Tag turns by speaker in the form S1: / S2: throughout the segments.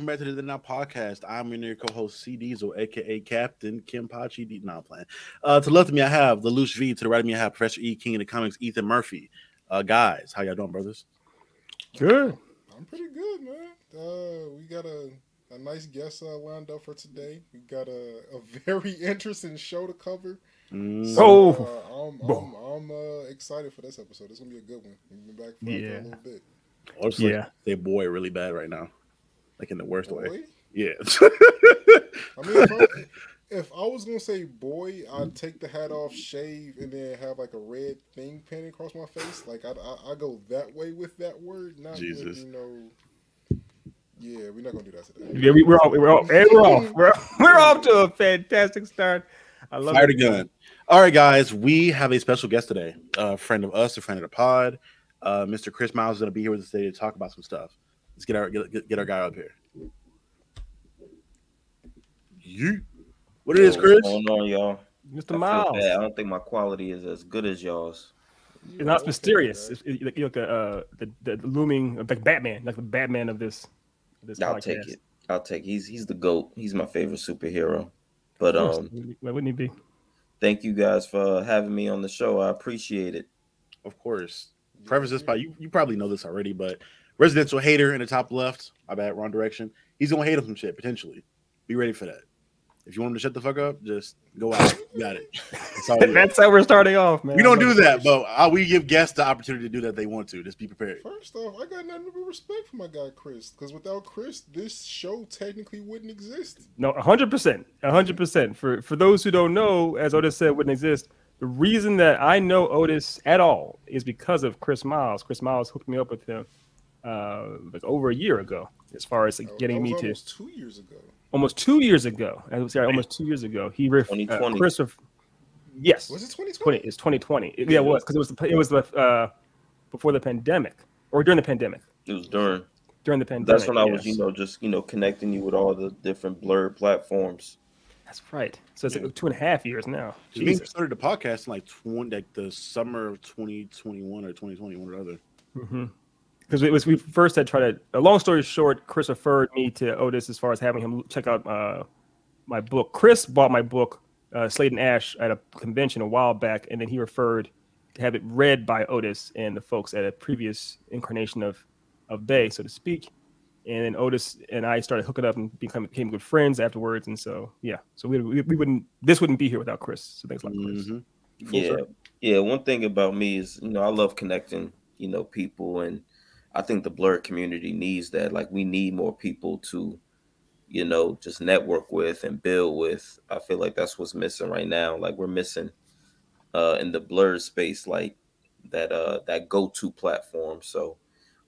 S1: welcome back to the Now podcast. I'm your new co-host C Diesel, aka Captain Kim Pachi. D- no, I'm playing. Uh, to the left of me, I have the loose V. To the right of me, I have Professor E King of the comics, Ethan Murphy. Uh, guys, how y'all doing, brothers?
S2: Good.
S3: I'm pretty good, man. Uh, we got a, a nice guest uh, lined up for today. We got a, a very interesting show to cover.
S1: Mm.
S2: Oh.
S3: So, uh, I'm, I'm, I'm uh, excited for this episode. It's gonna be a good one. We've been back for,
S2: Yeah.
S3: a little bit.
S1: Honestly,
S2: Yeah.
S1: they boy really bad right now, like in the worst way. Yeah.
S3: I mean, if I, if I was gonna say boy, I'd take the hat off, shave, and then have like a red thing painted across my face. Like I, I, I go that way with that word, not
S1: Jesus.
S3: with, you know. Yeah, we're not gonna do that today.
S2: Yeah, we, we're off. We're off. And we're off. We're, we're off to a fantastic start. I love
S1: Fire
S2: it.
S1: the gun. All right, guys, we have a special guest today. A friend of us, a friend of the pod. Uh, Mr. Chris Miles is going to be here with us today to talk about some stuff. Let's get our get, get our guy up here. You, what it is,
S4: Yo,
S1: Chris?
S4: What's going on, y'all? I
S2: Mr.
S4: feel
S2: Miles.
S4: bad. I don't think my quality is as good as y'all's.
S2: It's not mysterious. It's, it's, you're like a, uh, the, the looming, like Batman, like the Batman of this. of this
S4: I'll
S2: podcast.
S4: take it. I'll take. He's he's the goat. He's my favorite superhero. But um,
S2: Why wouldn't he be?
S4: thank you guys for having me on the show. I appreciate it.
S1: Of course. Preface this by you. You probably know this already, but residential hater in the top left. My bad, wrong direction. He's gonna hate him some shit potentially. Be ready for that. If you want him to shut the fuck up, just go out. You got it. That's all
S2: That's how we're starting off, man.
S1: we don't do that, but uh, we give guests the opportunity to do that they want to. Just be prepared.
S3: First off, I got nothing but respect for my guy Chris, because without Chris, this show technically wouldn't exist.
S2: No, hundred percent, hundred percent. For for those who don't know, as Otis said, wouldn't exist. The reason that I know Otis at all is because of Chris Miles. Chris Miles hooked me up with him uh, like over a year ago, as far as like, getting
S3: that
S2: me
S3: was
S2: to
S3: almost two years ago.
S2: almost two years ago. I was sorry, almost two years ago. He ref, uh, Chris ref, yes,
S3: Was it 2020?
S2: 20 it's 2020. It- yeah, it was because it was the, it was the uh, before the pandemic or during the pandemic.
S4: It was during.
S2: During the pandemic.
S4: That's when I was,
S2: yes.
S4: you know, just you know, connecting you with all the different blerd platforms.
S2: That's right. So it's like two and a half years now.
S1: We
S2: Jesus.
S1: started the podcast in like 20, like the summer of 2021 or 2020, one or the other.
S2: Because it was we first had tried to. A long story short, Chris referred me to Otis as far as having him check out uh, my book. Chris bought my book, uh, Slade and Ash, at a convention a while back, and then he referred to have it read by Otis and the folks at a previous incarnation of of Bay, so to speak. And then Otis and I started hooking up and become became good friends afterwards. And so yeah, so we, we, we wouldn't this wouldn't be here without Chris. So thanks a lot, Chris.
S1: Mhm.
S4: Yeah,
S2: circle.
S4: yeah. One thing about me is, you know, I love connecting, you know, people, and I think the blerd community needs that. Like, we need more people to, you know, just network with and build with. I feel like that's what's missing right now. Like, we're missing uh in the blerd space, like that uh that go-to platform. So,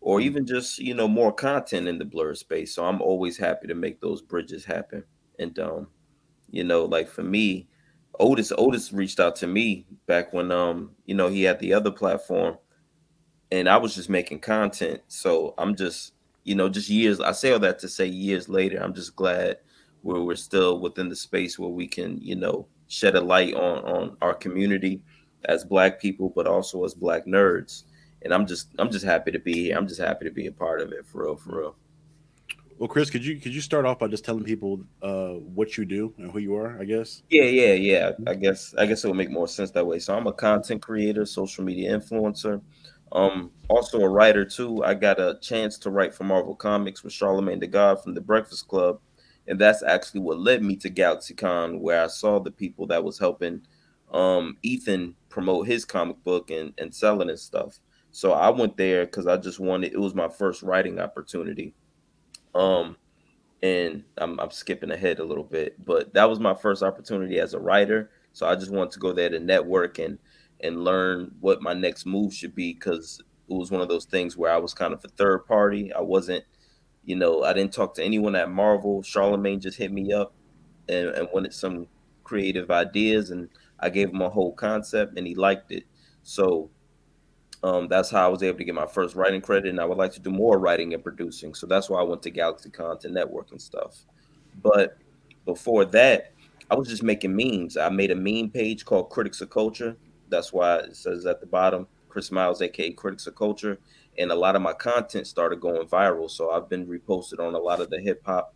S4: or even just you know more content in the blerd space. So I'm always happy to make those bridges happen. And um, you know, like for me, Otis Otis reached out to me back when um you know he had the other platform and I was just making content so I'm just you know just years I say all that to say years later I'm just glad where we're still within the space where we can you know shed a light on on our community as black people but also as black nerds and I'm just I'm just happy to be here I'm just happy to be a part of it for real for real
S1: Well, Chris, could you could you start off by just telling people uh, what you do and who you are? I guess.
S4: Yeah, yeah, yeah. I guess I guess it would make more sense that way. So I'm a content creator, social media influencer, um, also a writer too. I got a chance to write for Marvel Comics with Charlamagne the God from the Breakfast Club, and that's actually what led me to GalaxyCon, where I saw the people that was helping um, Ethan promote his comic book and and selling and stuff. So I went there because I just wanted. It was my first writing opportunity. Um, and I'm, I'm skipping ahead a little bit, but that was my first opportunity as a writer. So I just wanted to go there to network and and learn what my next move should be because it was one of those things where I was kind of a third party. I wasn't, you know, I didn't talk to anyone at Marvel. Charlamagne just hit me up and, and wanted some creative ideas, and I gave him a whole concept, and he liked it. So um, that's how I was able to get my first writing credit, and I would like to do more writing and producing. So that's why I went to GalaxyCon to network and stuff. But before that, I was just making memes. I made a meme page called Critics of Culture. That's why it says at the bottom Chris Miles, aka Critics of Culture, and a lot of my content started going viral. So I've been reposted on a lot of the hip hop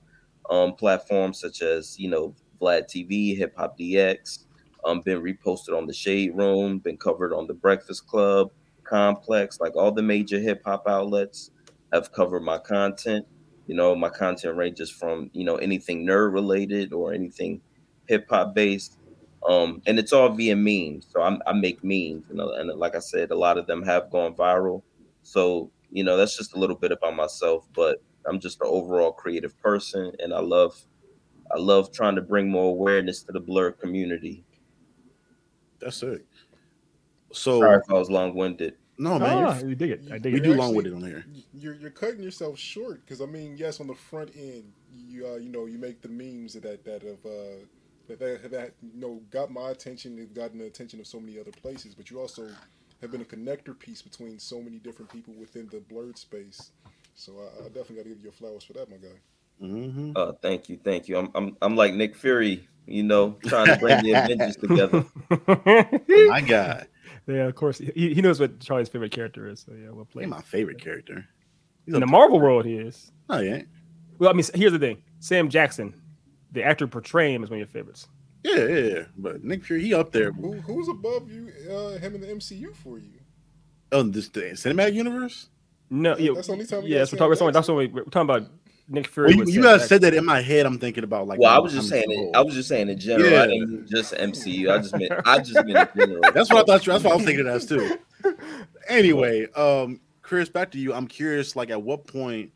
S4: um, platforms, such as you know Vlad TV, Hip Hop DX. Um, been reposted on the Shade Room, been covered on the Breakfast Club, Complex, like all the major hip hop outlets have covered my content. You know, my content ranges from you know anything nerd related or anything hip hop based, um, and it's all via memes. So I'm, i make memes, you know, and like I said, a lot of them have gone viral. So you know, that's just a little bit about myself, but I'm just an overall creative person, and I love, I love trying to bring more awareness to the blur community.
S1: That's it. So
S4: sorry if I was long winded.
S1: No, man,
S2: ah, we dig it. I dig
S1: we
S2: it.
S1: do long winded on here.
S3: You're you're cutting yourself short because I mean, yes, on the front end, you uh, you know you make the memes that that have uh, that, that that you know got my attention. They've gotten the attention of so many other places, but you also have been a connector piece between so many different people within the blerd space. So I, I definitely got to give you flowers for that, my guy.
S1: Mm-hmm.
S4: Uh, thank you, thank you. I'm I'm I'm like Nick Fury, you know, trying to bring the Avengers together.
S1: my God.
S2: Yeah, of course. He, he knows what Charlie's favorite character is. So yeah, we'll play.
S1: He's my favorite character.
S2: He's In the Marvel world, he is.
S1: Oh yeah.
S2: Well, I mean, here's the thing: Sam Jackson, the actor portraying him, is one of your favorites.
S1: Yeah, yeah, yeah. But Nick Fury, he up there.
S3: Who, who's above you? Uh, him in the MCU for you?
S1: Oh, this the cinematic universe?
S2: No, yeah,
S3: that's the only time.
S2: Yeah, that's, what, that's, only, that's only we're talking about. Nick Fury.
S1: Well, you, you guys said that in my head. I'm thinking about like.
S4: Well, I was just saying it. I was just saying in general. Yeah. I didn't just MCU. I just meant. I just meant in general.
S1: That's what I thought. That's what I was thinking it as too. Anyway, um, Chris, back to you. I'm curious. Like, at what point?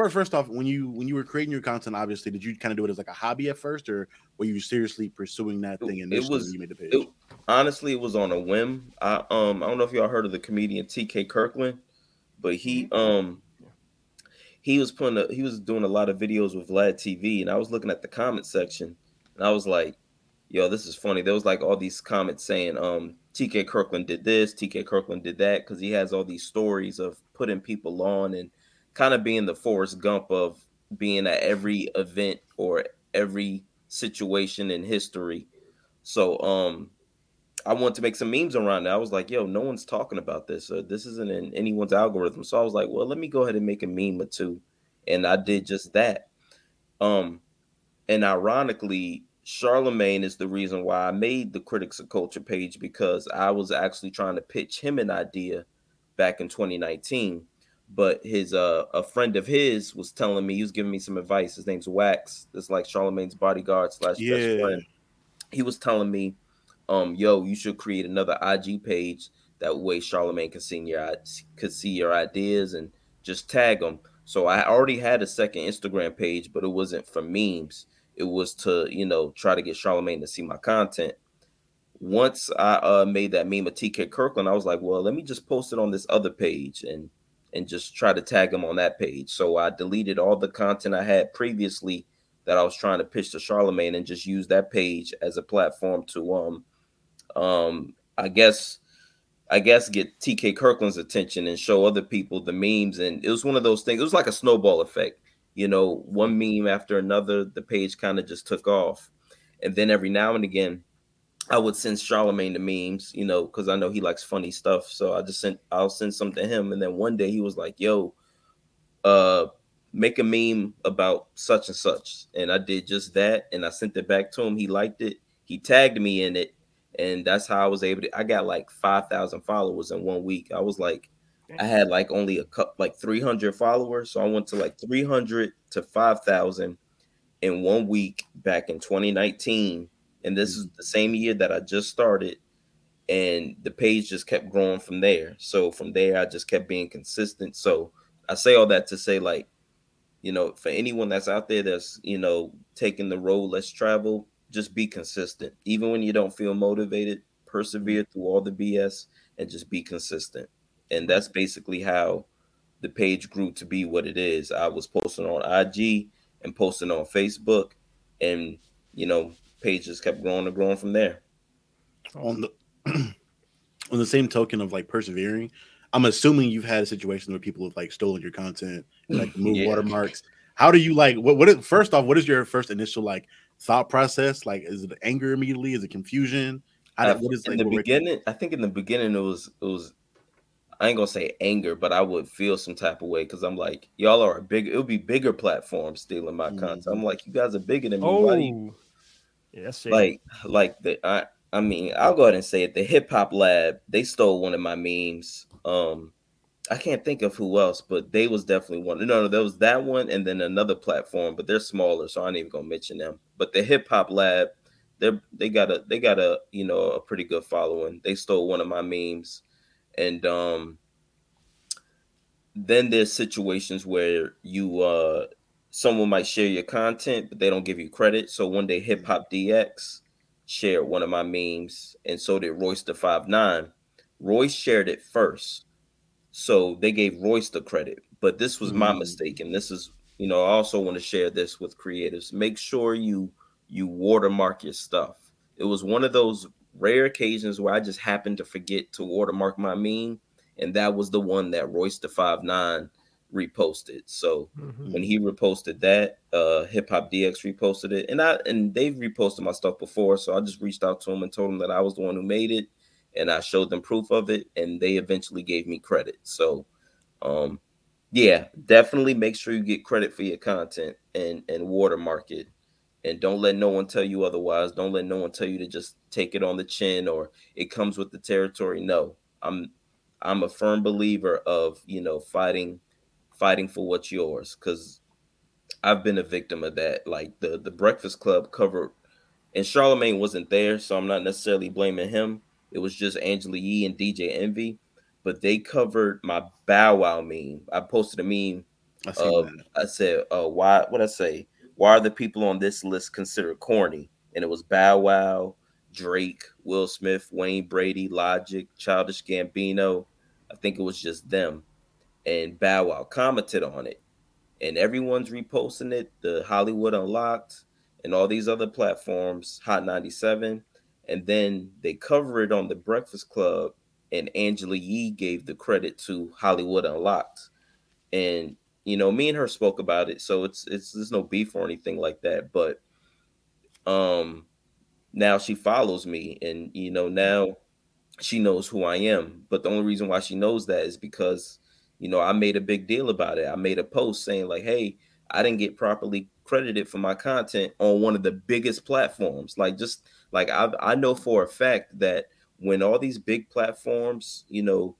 S1: First, first off, when you when you were creating your content, obviously, did you kind of do it as like a hobby at first, or were you seriously pursuing that thing? And
S4: it was.
S1: You made the page?
S4: It, honestly, it was on a whim. I um I don't know if y'all heard of the comedian T.K. Kirkland, but he mm-hmm. um he was putting a, he was doing a lot of videos with Vlad TV, and I was looking at the comment section, and I was like, "Yo, this is funny." There was like all these comments saying, "Um, TK Kirkland did this, TK Kirkland did that," because he has all these stories of putting people on and kind of being the Forrest Gump of being at every event or every situation in history. So, um, I wanted to make some memes around it. I was like, yo, no one's talking about this. This isn't in anyone's algorithm. So I was like, well, let me go ahead and make a meme or two. And I did just that. Um, and ironically, Charlamagne is the reason why I made the Critics of Culture page because I was actually trying to pitch him an idea back in 2019. But his uh a friend of his was telling me he was giving me some advice. His name's Wax. It's like Charlamagne's bodyguard slash best friend. He was telling me um, yo, you should create another IG page. That way, Charlamagne can see your could see your ideas and just tag them. So I already had a second Instagram page, but it wasn't for memes. It was to you know try to get Charlamagne to see my content. Once I uh, made that meme of TK Kirkland, I was like, well, let me just post it on this other page and and just try to tag him on that page. So I deleted all the content I had previously that I was trying to pitch to Charlamagne and just use that page as a platform to um um, I guess I guess get TK Kirkland's attention and show other people the memes. And it was one of those things. It was like a snowball effect. You know, one meme after another, the page kind of just took off. And then every now and again, I would send Charlamagne the memes, you know, because I know he likes funny stuff. So I just sent I'll send some to him. And then one day he was like, yo, uh, make a meme about such and such. And I did just that. And I sent it back to him. He liked it. He tagged me in it and that's how I was able to. I got like five thousand followers in one week. I was like, I had like only a cup, like three hundred followers, so I went to like three hundred to five thousand in one week back in 2019, and this is mm-hmm. the same year that I just started, and the page just kept growing from there. So from there, I just kept being consistent. So I say all that to say like. You know, for anyone that's out there that's, you know, taking the road less travel, just be consistent. Even when you don't feel motivated, persevere through all the BS and just be consistent. And that's basically how the page grew to be what it is. I was posting on IG and posting on Facebook, and you know, pages kept growing and growing from there.
S1: On the on the same token of like persevering, I'm assuming you've had a situation where people have like stolen your content, like move yeah. watermarks. How do you like what what is first off, what is your first initial like thought process? Like, is it anger immediately? Is it confusion?
S4: How, what is in like, the beginning? I think in the beginning it was it was I ain't gonna say anger, but I would feel some type of way because I'm like, y'all are a big. It would be bigger platforms stealing my content. Mm-hmm. I'm like, you guys are bigger than me. Why do you-
S2: Oh,
S4: like like the I I mean I'll go ahead and say it. The Hip Hop Lab they stole one of my memes. Um, I can't think of who else, but they was definitely one. No, no, there was that one and then another platform, but they're smaller, so I ain't even gonna mention them. But the Hip Hop Lab, they they got a they got a you know a pretty good following. They stole one of my memes, and um, then there's situations where you uh someone might share your content, but they don't give you credit. So one day Hip Hop DX shared one of my memes, and so did Royce the Five Nine. Royce shared it first, so they gave Royce the credit. But this was my
S1: Mm.
S4: mistake, and this is you know I also want to share this with creatives. Make sure you you watermark your stuff. It was one of those rare occasions where I just happened to forget to watermark my meme, and that was the one that Royce the Five Nine reposted. So
S2: Mhm.
S4: when he reposted that, uh Hip Hop DX reposted it, and I and they've reposted my stuff before, so I just reached out to him and told him that I was the one who made it, and I showed them proof of it, and they eventually gave me credit. So, um, yeah, definitely make sure you get credit for your content and and watermark it, and don't let no one tell you otherwise. Don't let no one tell you to just take it on the chin or it comes with the territory. No, I'm I'm a firm believer of you know fighting fighting for what's yours because I've been a victim of that. Like the the Breakfast Club covered, and Charlamagne wasn't there, so I'm not necessarily blaming him. It was just Angela Yee and DJ Envy, but they covered my Bow Wow meme. I posted a meme.
S1: I that.
S4: I said, uh, "Why? What I say? Why are the people on this list considered corny?" And it was Bow Wow, Drake, Will Smith, Wayne Brady, Logic, Childish Gambino. I think it was just them. And Bow Wow commented on it, and everyone's reposting it. The Hollywood Unlocked and all these other platforms, Hot 97, and then they cover it on the Breakfast Club. And Angela Yee gave the credit to Hollywood Unlocked, and you know, me and her spoke about it, so it's it's there's no beef or anything like that. But um, now she follows me, and you know now she knows who I am. But the only reason why she knows that is because you know I made a big deal about it. I made a post saying like, "Hey, I didn't get properly credited for my content on one of the biggest platforms." Like just like I I know for a fact that when all these big platforms, you know,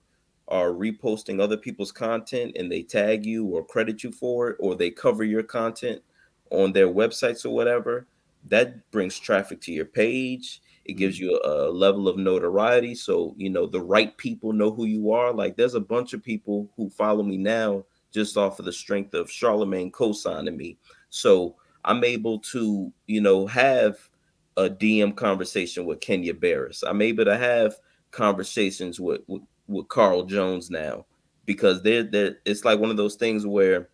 S4: are reposting other people's content and they tag you or credit you for it or they cover your content on their websites or whatever, that brings traffic to your page. It gives you a, level of notoriety. So, you know, the right people know who you are. Like, there's a bunch of people who follow me now just off of the strength of Charlamagne co signing me. So, I'm able to, you know, have a DM conversation with Kenya Barris. I'm able to have conversations with, with, with Carl Jones now because they're, they're it's like one of those things where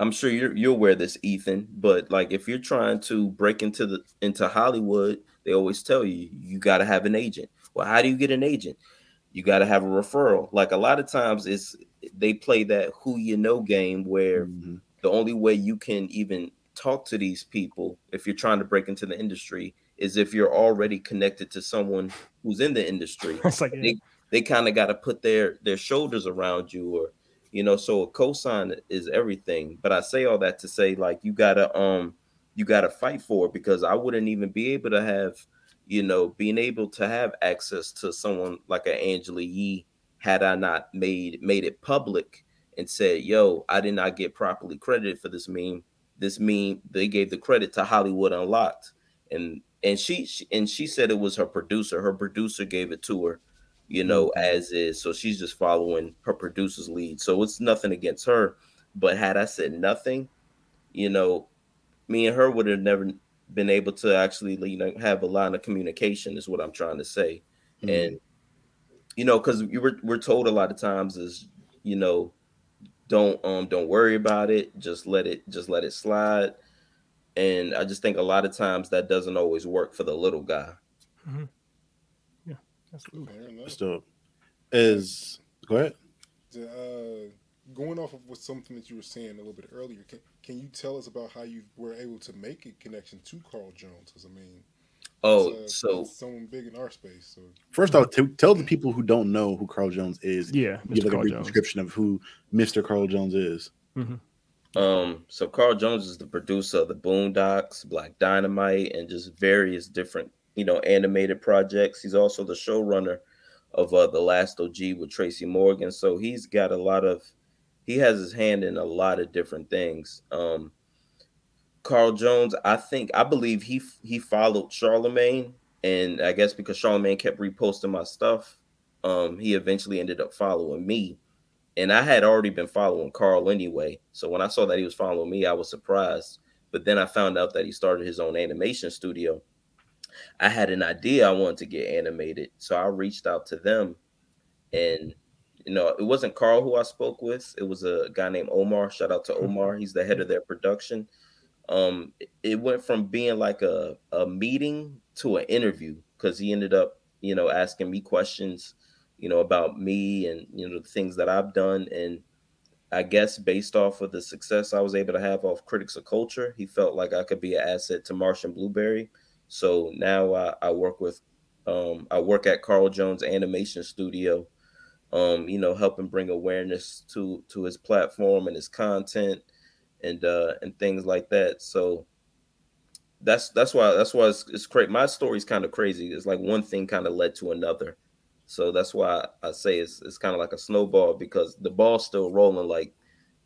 S4: I'm sure you're you're aware of this, Ethan. But like, if you're trying to break into the into Hollywood, they always tell you you got to have an agent. Well, how do you get an agent? You got to have a referral. Like a lot of times, it's they play that who you know game where
S1: Mhm.
S4: the only way you can even talk to these people if you're trying to break into the industry is if you're already connected to someone who's in the industry
S2: it's like
S4: they they kind of got to put their their shoulders around you or you know so a cosign is everything but i say all that to say like you gotta um you gotta fight for it because i wouldn't even be able to have you know being able to have access to someone like an angela yee had i not made made it public and said yo i did not get properly credited for this meme this meme they gave the credit to hollywood unlocked and and she, she and she said it was her producer her producer gave it to her you know, mm-hmm. as is. So she's just following her producer's lead. So it's nothing against her. But had I said nothing, you know, me and her would have never been able to actually, you know, have a line of communication, is what I'm trying to say.
S1: Mhm.
S4: And, you know, because we were we're told a lot of times is, you know, don't um don't worry about it, just let it just let it slide. And I just think a lot of times that doesn't always work for the little guy.
S2: absolutely.
S3: Fair enough.
S1: Still, is go ahead.
S3: Uh, going off of what something that you were saying a little bit earlier, can, can you tell us about how you were able to make a connection to Carl Jones? Because I mean,
S4: Oh,
S3: It's, uh,
S4: so
S3: it's someone big in our space. So
S1: First off, t- tell the people who don't know who Carl Jones is.
S2: Yeah,
S1: Give
S2: Mr.
S1: like a brief
S2: Jones.
S1: description of who Mr. Carl Jones is.
S4: Um, so Carl Jones is the producer of the Boondocks, Black Dynamite, and just various different, you know, animated projects. He's also the showrunner of uh, The Last OG with Tracy Morgan. So he's got a lot of, he has his hand in a lot of different things. Um, Carl Jones, I think, I believe he he followed Charlamagne, and I guess because Charlamagne kept reposting my stuff, um, he eventually ended up following me and I had already been following Carl anyway. So when I saw that he was following me, I was surprised. But then I found out that he started his own animation studio. I had an idea I wanted to get animated, so I reached out to them, and you know, it wasn't Carl who I spoke with. It was a guy named Omar. Shout out to Omar. He's the head of their production. Um, it- it went from being like a, a meeting to an interview because he ended up, you know, asking me questions you know, about me and you know the things that I've done. And I guess based off of the success I was able to have off Critics of Culture, he felt like I could be an asset to Martian Blueberry. So now I, I work with um, I work at Carl Jones Animation Studio, um, you know, helping bring awareness to to his platform and his content and uh and things like that. So that's that's why that's why it's, it's crazy. My story's kind of crazy. It's like one thing kind of led to another. So that's why I say it's it's kind of like a snowball because the ball's still rolling. Like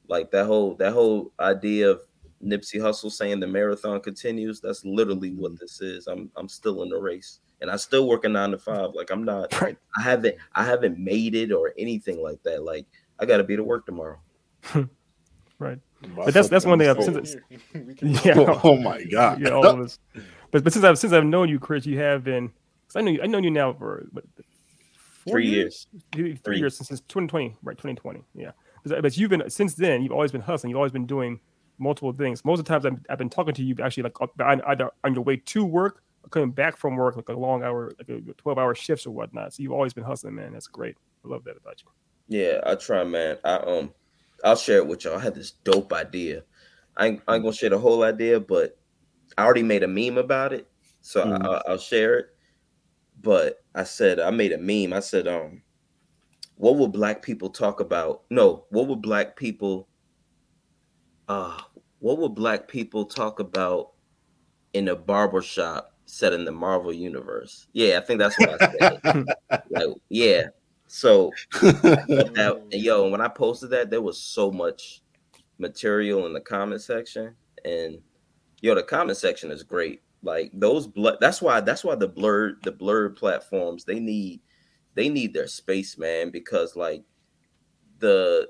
S4: like that whole that whole idea of Nipsey Hussle saying the marathon continues. That's literally what this is. I'm I'm still in the race, and I still work a nine to five. Like I'm not.
S2: Right.
S4: I haven't I haven't made it or anything like that. Like I got to be to work tomorrow.
S2: Right. But that's that's one thing I've since
S3: here, we can
S2: yeah.
S1: Oh my god.
S2: yeah, all of us. But but since I've since I've known you, Chris, you have been. Cause I know you. I known you now for what,
S4: Three years.
S2: Three years since, since 2020, right? 2020. Yeah. But, but you've been since then. You've always been hustling. You've always been doing multiple things. Most of the times I've, I've been talking to you actually like uh, up- on- either on your way to work or coming back from work, like a long hour, like a 12 hour shifts or whatnot. So you've always been hustling, man. That's great. I love that about you.
S4: Yeah, I try, man. I um, I'll share it with y'all. I had this dope idea. I ain't, I ain't gonna share the whole idea, but I already made a meme about it, so I,
S1: Mhm.
S4: I'll, I'll share it. But I said I made a meme. I said, um, what will black people talk about? No, what will black people? Uh, what will black people talk about in a barber shop set in the Marvel universe? Yeah, I think that's what I said. like, yeah. So that, yo, when I posted that, there was so much material in the comment section, and yo, the comment section is great. Like those. That's why. That's why the blerd the blerd platforms they need they need their space, man, because like the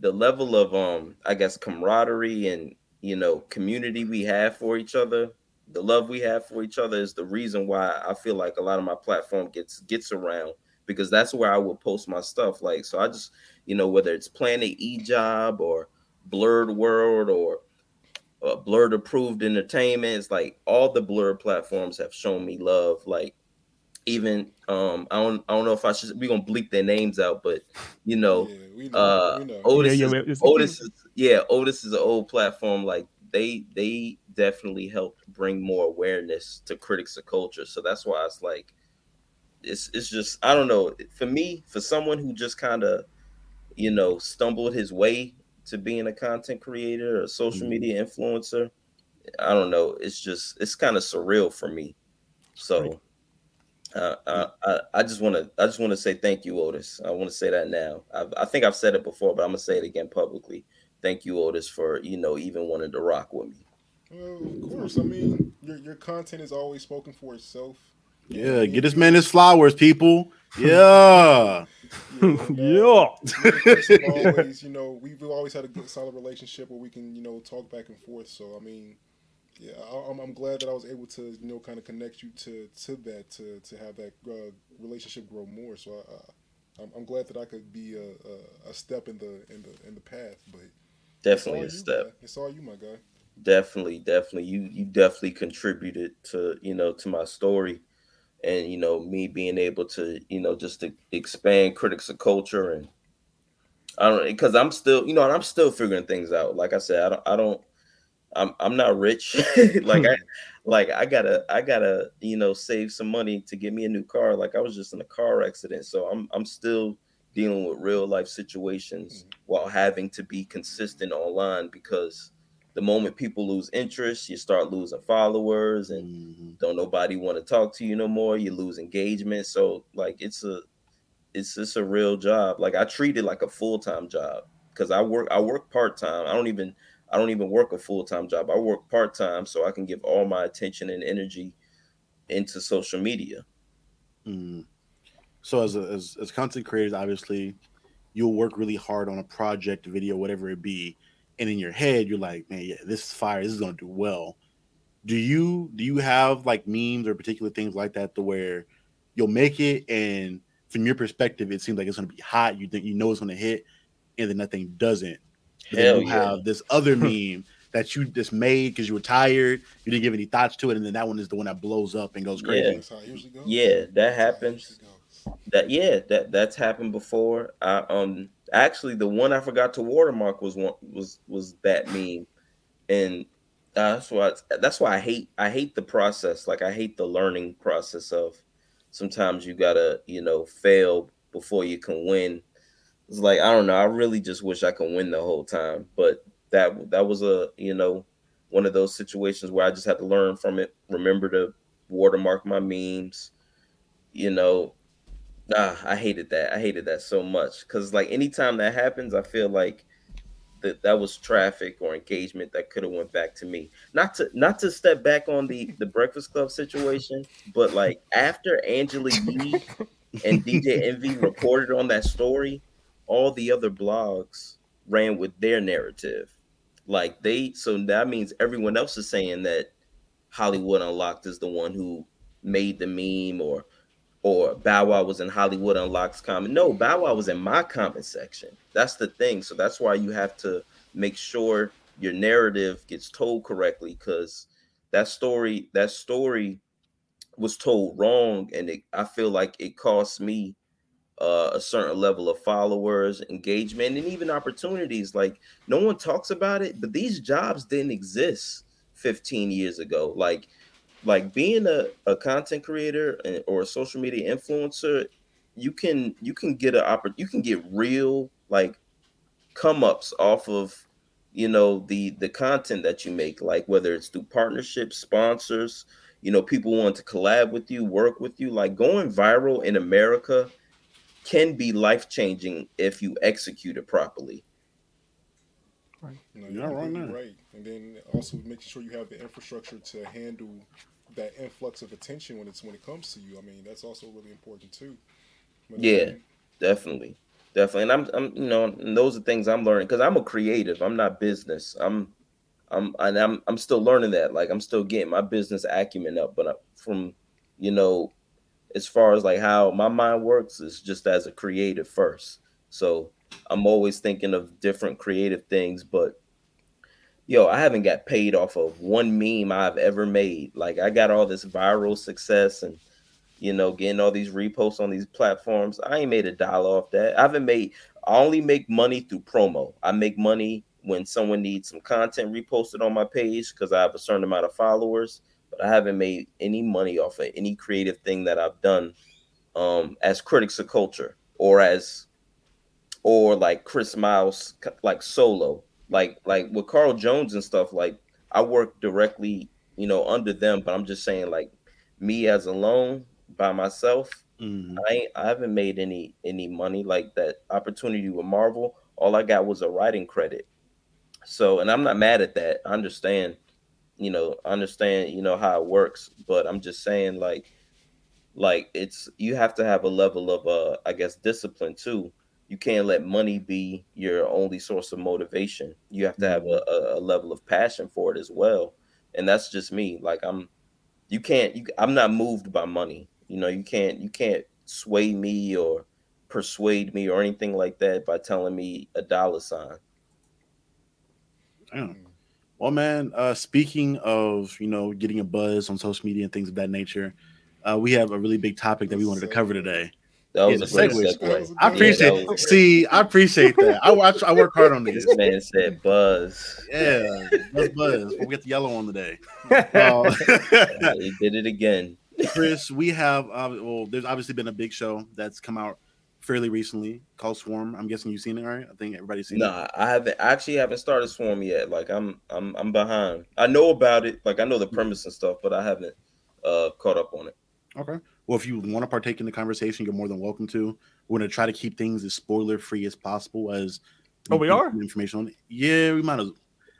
S4: the level of um I guess camaraderie and you know community we have for each other, the love we have for each other is the reason why I feel like a lot of my platform gets gets around because that's where I will post my stuff. Like so, I just you know whether it's Planet E Job or Blerd World or uh, Blerd Approved Entertainment, it's like all the Blerd platforms have shown me love. Like even um I don't I don't know if I should we gonna bleep their names out, but you know
S3: Yeah, we know.
S4: uh
S3: we know.
S4: Otis
S2: Yeah,
S4: is,
S2: yeah, it's-
S4: Otis is yeah Otis is an old platform like they they definitely helped bring more awareness to critics of culture so that's why it's like it's it's just I don't know for me for someone who just kind of you know stumbled his way to being a content creator or social
S1: Mhm.
S4: media influencer I don't know it's just it's kind of surreal for me so uh, I, I, I just want to I just want to say thank you, Otis. I want to say that now. I, I think I've said it before, but I'm gonna say it again publicly. Thank you, Otis, for you know even wanting to rock with me.
S3: Well, of course. I mean, your your content is always spoken for itself.
S1: Yeah, get this man his flowers, people. Yeah.
S3: Yeah.
S2: yeah.
S3: me and Chris have always, you know, we've always had a good, solid relationship where we can, you know, talk back and forth. So, I mean, yeah, I, I'm, I'm glad that I was able to, you know, kind of connect you to to that to to have that uh, relationship grow more. So, I, I, I'm, I'm glad that I could be a, a, a step in the in the in the path. But
S4: Definitely a
S3: you,
S4: step.
S3: guy. It's all you, my guy.
S4: Definitely, definitely. You you definitely contributed to you know to my story, and you know me being able to you know just to expand critics of culture and I don't because I'm still you know and I'm still figuring things out. Like I said, I don't I don't I'm I'm not rich. like I like I gotta I gotta you know save some money to get me a new car. Like I was just in a car accident, so I'm I'm still dealing with real life situations mm-hmm. while having to be consistent online because the moment people lose interest, you start losing followers and mm-hmm. don't nobody want to talk to you no more. You lose engagement. So like it's a it's just a real job. Like I treat it like a full-time job because I work I work part-time. I don't even I don't even work a full-time job. I work part-time so I can give all my attention and energy into social media.
S1: Mm. So as, a, as as content creators, obviously you'll work really hard on a project, video, whatever it be and in your head you're like, man, yeah, this is fire. This is gonna do well. Do you do you have like memes or particular things like that to where you'll make it and from your perspective it seems like it's gonna be hot. You think you know it's gonna hit, and then nothing doesn't. But Hell then you yeah. have this other meme that you just made because you were tired, you didn't give any thoughts to it, and then that one is the one that blows up and goes crazy.
S4: Yeah, yeah that happens. That yeah, that that's happened before. I um Actually, the one I forgot to watermark was one was was that meme, and uh, that's why that's why I hate I hate the process. Like I hate the learning process of sometimes you gotta you know fail before you can win. It's like I don't know. I really just wish I could win the whole time, but that that was a you know one of those situations where I just had to learn from it. Remember to watermark my memes. You know, Nah, I hated that. I hated that so much because like anytime that happens, I feel like that that was traffic or engagement that could have went back to me. Not to not to step back on the the Breakfast Club situation, but like after Angela Yee and DJ Envy reported on that story, all the other blogs ran with their narrative. Like they, so that means everyone else is saying that Hollywood Unlocked is the one who made the meme or or Bow Wow was in Hollywood Unlocks comment. No, Bow Wow was in my comment section. That's the thing. So that's why you have to make sure your narrative gets told correctly because that story, that story was told wrong, and it, I feel like it cost me uh, a certain level of followers, engagement, and even opportunities. Like no one talks about it, but these jobs didn't exist 15 years ago. Like like being a, a content creator or a social media influencer you can you can get a oppor- you can get real like come ups off of you know the the content that you make like whether it's through partnerships sponsors you know people want to collab with you work with you like going viral in america can be life changing if you execute it properly
S3: Right. No, you're not wrong there. Right. And then also making sure you have the infrastructure to handle that influx of attention when it's when it comes to you. I mean, that's also really important too.
S4: But yeah, definitely. Definitely. And I'm I'm you know, and those are things I'm learning because I'm a creative. I'm not business. I'm I'm and I'm I'm still learning that. Like I'm still getting my business acumen up, but I, from you know, as far as like how my mind works is just as a creative first. So I'm always thinking of different creative things, but yo, I haven't got paid off of one meme I've ever made. Like I got all this viral success and you know, getting all these reposts on these platforms. I ain't made a dollar off that. I haven't made I only make money through promo. I make money when someone needs some content reposted on my page because I have a certain amount of followers, but I haven't made any money off of any creative thing that I've done um as critics of culture or as or like Chris Miles like solo. Like like with Carl Jones and stuff, like I work directly, you know, under them, but I'm just saying like me as alone by myself, mm-hmm. I ain't I haven't made any any money like that opportunity with Marvel. All I got was a writing credit. So and I'm not mad at that. I understand, you know, I understand, you know, how it works, but I'm just saying like like it's you have to have a level of uh I guess discipline too you can't let money be your only source of motivation. You have to have mm-hmm. a, a, level of passion for it as well. And that's just me. Like I'm, you can't. You, I'm not moved by money. You know, you can't. You can't sway me or persuade me or anything like that by telling me a dollar sign.
S1: Damn. Well, man. Uh, speaking of you know getting a buzz on social media and things of that nature, uh, we have a really big topic that we wanted to cover today.
S4: That was
S1: the
S4: a great
S1: segue.
S4: segue.
S1: I
S3: Yeah,
S1: appreciate.
S4: that was-
S1: see, I appreciate that. I watch. I work hard on this.
S4: This man said buzz.
S1: Yeah, buzz buzz. We'll get the yellow on today. Uh,
S4: he did it again.
S1: Chris, we have. Uh, well, there's obviously been a big show that's come out fairly recently called Swarm. I'm guessing you've seen it, right? I think everybody's seen it.
S4: Nah, I haven't I actually haven't started Swarm yet. Like I'm I'm I'm behind. I know about it. Like I know the premise and stuff, but I haven't uh caught up on it.
S1: Okay. Well, if you want to partake in the conversation, you're more than welcome to. We're going to try to keep things as spoiler free as possible. As
S2: Oh, we are?
S1: Information on it. Yeah, we might as.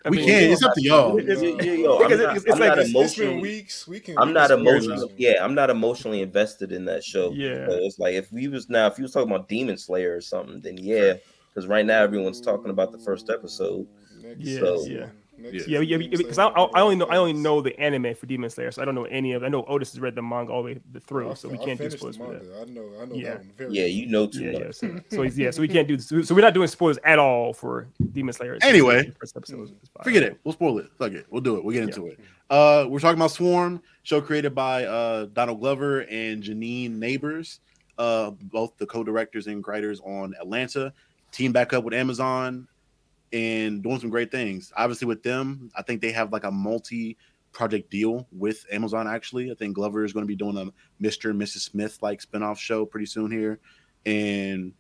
S2: I
S1: we
S2: mean,
S1: can.
S4: you
S1: It's up to y'all.
S4: to.
S3: It's-
S4: Yeah, yeah, yo, I'm
S2: because
S4: not,
S2: it's- it's like
S4: not
S2: it's-
S3: It's been
S4: emotionally.
S3: weeks. We can.
S4: I'm not
S3: can spoil
S4: emotionally.
S3: this.
S4: Yeah, I'm not emotionally invested in that show.
S2: Yeah.
S4: So it's like if we was now, if you was talking about Demon Slayer or something, then yeah. Because right now everyone's talking about the first episode.
S3: Next
S2: Yeah,
S3: season.
S2: yeah.
S3: Next
S2: Yeah, yeah,
S3: season,
S2: because I, I, I only know I only know the anime for Demon Slayer, so I don't know any of. I know Otis has read the manga all the way through,
S3: I
S2: so we can't do spoilers
S3: the
S2: for that.
S3: I know. I know
S2: Yeah.
S3: that one very
S4: Yeah, you know too
S2: Yeah,
S4: much.
S2: yeah. So, so he's yeah, so we can't do so so we're not doing spoilers at all for Demon Slayer. It's
S1: Anyway,
S2: first episode.
S1: Forget it. We'll spoil it. Fuck it. We'll do it. We'll get
S2: Yeah.
S1: into it. Uh, we're talking about Swarm, show created by uh Donald Glover and Janine Nabers, uh, both the co-directors and writers on Atlanta. Team back up with Amazon and doing some great things. Obviously, with them, I think they have like a multi-project deal with Amazon. Actually, I think Glover is going to be doing a Mr. and Mrs. Smith like spinoff show pretty soon here, and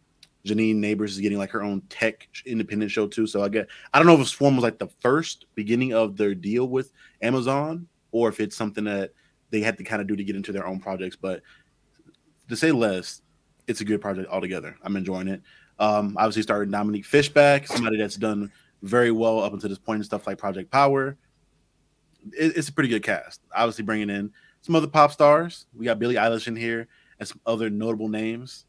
S1: Janine Nabers is getting like her own tech independent show too. So I get I don't know if Swarm was like the first beginning of their deal with Amazon or if it's something that they had to kind of do to get into their own projects. But to say less, it's a good project altogether. I'm enjoying it. Um, obviously started Dominique Fishback, somebody that's done very well up until this point and stuff like Project Power. It- it's a pretty good cast. Obviously bringing in some other pop stars. We got Billie Eilish in here and some other notable names.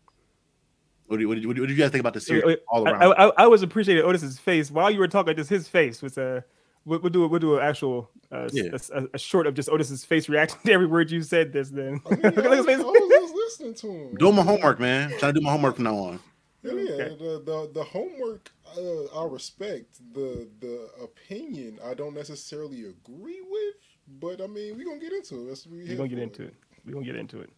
S1: What do you, what do you, what do you guys think about the series
S2: Wait, wait,
S1: all around?
S2: I, I was appreciating Otis's face while you were talking. Just his face was a. We'll, we'll do we'll do an actual uh,
S1: Yeah.
S2: a, a short of just Otis's face reaction to every word you said. This then.
S3: I, mean,
S2: Look
S3: I,
S2: at
S3: was,
S2: his
S3: I was listening to him.
S1: doing my homework, man. trying to do my homework from now on.
S3: Yeah, yeah.
S2: Okay.
S3: The, the the homework uh, I respect. The the opinion I don't necessarily agree with, but I mean we're gonna get into it. That's what we
S2: We're gonna get
S3: for.
S2: into it. We're gonna get into it.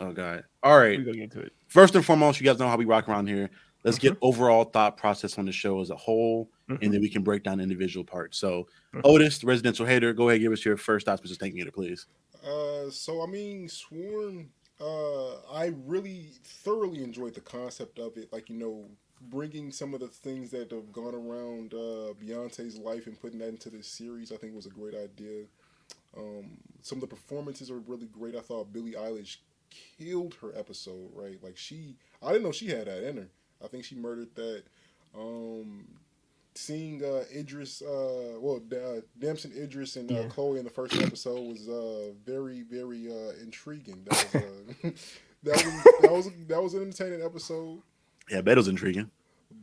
S1: Oh god. All right.
S2: We're gonna get into it.
S1: First and foremost, you guys know how we rock around here. Let's get overall thought process on the show as a whole,
S2: Mhm.
S1: and then we can break down individual parts. So,
S2: Mhm.
S1: Otis, the residential hater, go ahead, give us your first thoughts, Mrs. Tank Meter, please.
S3: Uh, so I mean, Swarm. Uh, I really thoroughly enjoyed the concept of it. Like you know, bringing some of the things that have gone around uh, Beyonce's life and putting that into this series, I think was a great idea. Um, some of the performances are really great. I thought Billie Eilish killed her episode. Right, like she, I didn't know she had that in her. I think she murdered that. Um, seeing uh, Idris, uh, well, uh, Damson Idris and uh,
S2: Yeah.
S3: Chloe in the first episode was uh, very, very uh, intriguing. That was, uh, that was that was that was an entertaining episode.
S1: Yeah, Beto's intriguing.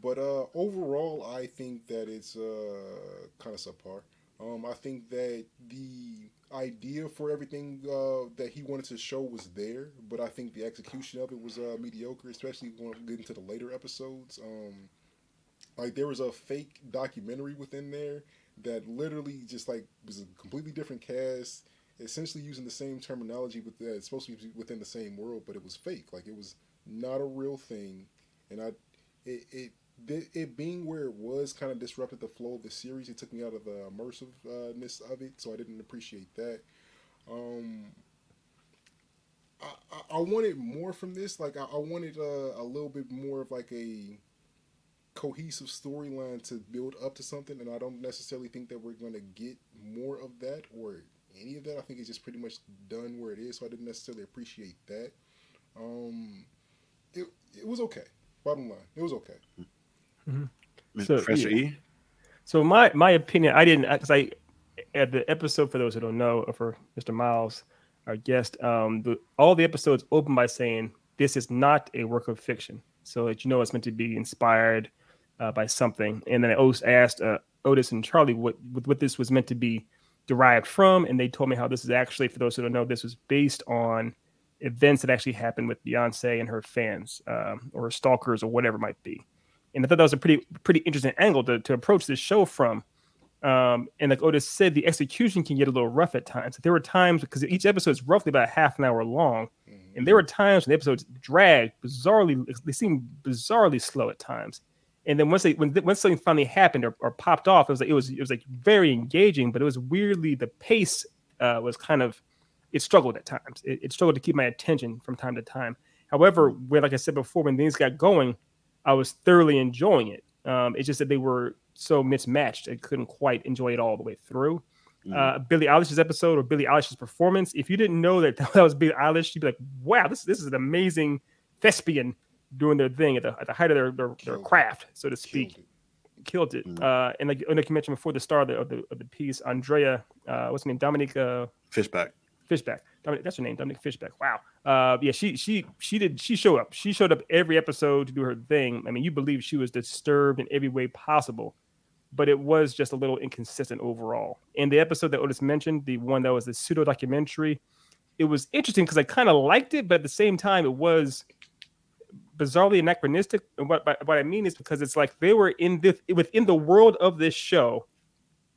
S3: But uh, overall, I think that it's uh, kind of subpar. Um, I think that the idea for everything uh, that he wanted to show was there, but I think the execution of it was uh, mediocre, especially when we get into the later episodes. Um, like there was a fake documentary within there that literally just like was a completely different cast, essentially using the same terminology, but that it's supposed to be within the same world, but it was fake. Like it was not a real thing, and I it it it, being where it was kind of disrupted the flow of the series. It took me out of the immersiveness of it, so I didn't appreciate that. Um, I, I, I wanted more from this. Like I, I wanted uh, a little bit more of like a cohesive storyline to build up to something, and I don't necessarily think that we're going to get more of that or any of that. I think it's just pretty much done where it is, so I didn't necessarily appreciate that. Um, it it was okay. Bottom line, it was okay.
S2: So,
S1: Professor
S2: yeah.
S1: E.
S2: So my my opinion, I didn't because I at the episode for those who don't know, or for Mr. Miles, our guest, um, the, all the episodes open by saying this is not a work of fiction, so that you know it's meant to be inspired uh, by something. And then I asked uh, Otis and Charlie what, what this was meant to be derived from, and they told me how this is actually, for those who don't know, this was based on events that actually happened with Beyonce and her fans um, or stalkers or whatever it might be and I thought that was a pretty pretty interesting angle to, to approach this show from. Um, and like Otis said, the execution can get a little rough at times. There were times because each episode is roughly about half an hour long, And there were times when the episodes dragged bizarrely, they seemed bizarrely slow at times. And then once they when once something finally happened or, or popped off, it was like it was it was like very engaging, but it was weirdly the pace uh, was kind of it struggled at times. It, it struggled to keep my attention from time to time. However, when like I said before, when things got going, I was thoroughly enjoying it. Um, it's just that they were so mismatched. I couldn't quite enjoy it all the way through. Mm. Uh, Billie Eilish's episode or Billie Eilish's performance. If you didn't know that that was Billie Eilish, you'd be like, "Wow, this this is an amazing thespian doing their thing at the, at the height of their their, their craft, so to speak." Killed it. Killed it. Mm. Uh, and like, like you mentioned before, the star of the of the, of the piece, Andrea, uh, what's her name, Dominica
S1: Fishback.
S2: Fishback. Dominic, that's her name, Dominic Fishback. Wow. Uh, yeah, she she she did. She showed up. She showed up every episode to do her thing. I mean, you believe she was disturbed in every way possible but it was just a little inconsistent overall. In the episode that Otis mentioned, the one that was the pseudo documentary, it was interesting because I kind of liked it, but at the same time, it was bizarrely anachronistic. And what, what I mean is because it's like they were in this within the world of this show,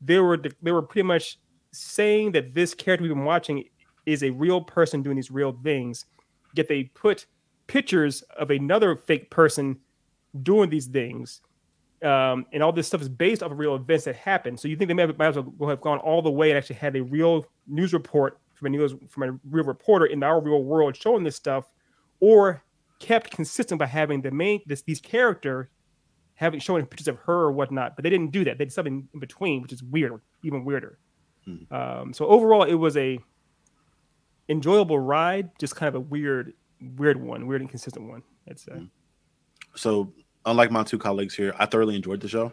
S2: they were they were pretty much saying that this character we've been watching is a real person doing these real things. Yet they put pictures of another fake person doing these things um, and all this stuff is based off of real events that happened. So you think they may have, might as well have gone all the way and actually had a real news report from a news from a real reporter in our real world showing this stuff, or kept consistent by having the main this these character having showing pictures of her or whatnot. But they didn't do that. They did something in between, which is weird, even weirder. Hmm. Um, so overall, it was a enjoyable ride, just kind of a weird, weird one, weird inconsistent one. I'd say. Hmm.
S1: So unlike my two colleagues here, I thoroughly enjoyed the show.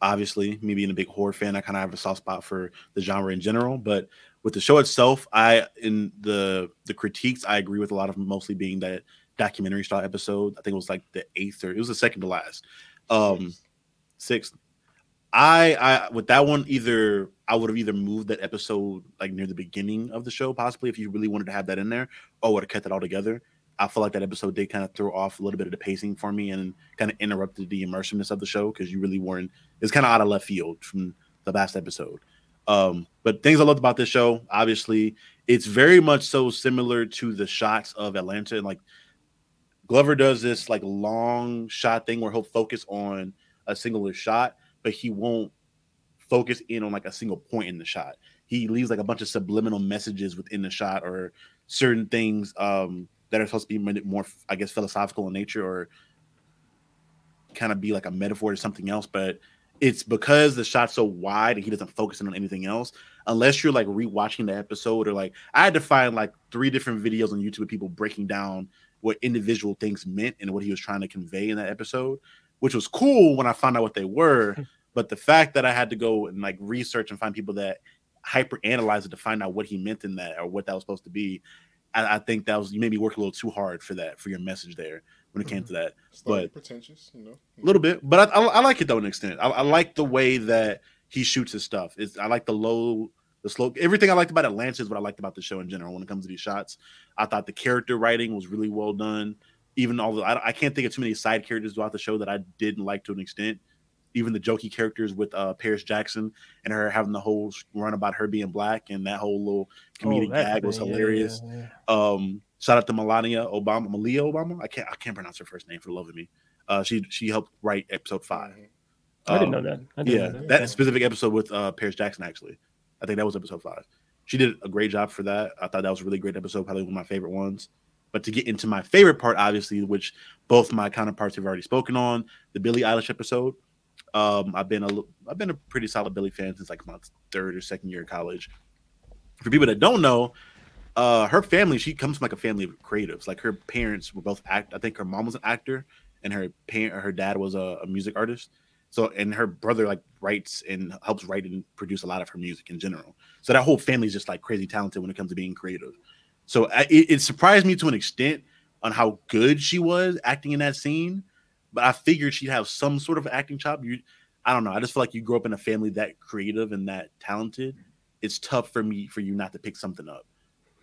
S1: Obviously, me being a big horror fan, I kind of have a soft spot for the genre in general. But with the show itself, I in the the critiques, I agree with a lot of mostly being that documentary style episode. I think it was like the eighth or it was the second to last, um, sixth. I I with that one either I would have either moved that episode like near the beginning of the show, possibly if you really wanted to have that in there, or would have kept it all together. I feel like that episode did kind of throw off a little bit of the pacing for me and kind of interrupted the immersiveness of the show because you really weren't. It's kind of out of left field from the last episode. Um, but things I loved about this show, obviously, it's very much so similar to the shots of Atlanta. And like Glover does this like long shot thing where he'll focus on a singular shot, but he won't focus in on like a single point in the shot. He leaves like a bunch of subliminal messages within the shot or certain things um that are supposed to be more, I guess, philosophical in nature or kind of be like a metaphor to something else. But it's because the shot's so wide and he doesn't focus in on anything else. Unless you're like rewatching the episode or like I had to find like three different videos on YouTube of people breaking down what individual things meant and what he was trying to convey in that episode, which was cool when I found out what they were. but the fact that I had to go and like research and find people that hyper analyze it to find out what he meant in that or what that was supposed to be I, I, think that was you made me work a little too hard for that for your message there when it came mm-hmm. to that. Slightly
S3: but pretentious, you know,
S1: a little bit. But I, I, I like it though, an extent. I, I, like the way that he shoots his stuff. It's I like the low, the slow. Everything I liked about Atlanta is what I liked about the show in general. When it comes to these shots, I thought the character writing was really well done. Even although I, I can't think of too many side characters throughout the show that I didn't like to an extent even the jokey characters with uh, Paris Jackson and her having the whole run about her being black and that whole little comedic oh, gag was hilarious. Yeah, yeah. Um, shout out to Melania Obama, Malia Obama. I can't I can't pronounce her first name for the love of me. Uh, she she helped write episode five.
S2: I didn't know um, that.
S1: Didn't
S2: yeah,
S1: know that. that specific episode with uh, Paris Jackson actually. I think that was episode five. She did a great job for that. I thought that was a really great episode, probably one of my favorite ones. But to get into my favorite part, obviously, which both my counterparts have already spoken on, the Billie Eilish episode. Um, I've been a I've been a pretty solid Billie fan since like my third or second year of college. For people that don't know, uh, her family she comes from like a family of creatives. Like her parents were both act. I think her mom was an actor, and her parent her dad was a, a music artist. So and her brother like writes and helps write and produce a lot of her music in general. So that whole family is just like crazy talented when it comes to being creative. So it, it surprised me to an extent on how good she was acting in that scene but I figured she'd have some sort of acting chop. You, I don't know. I just feel like you grew up in a family that creative and that talented. It's tough for me for you not to pick something up.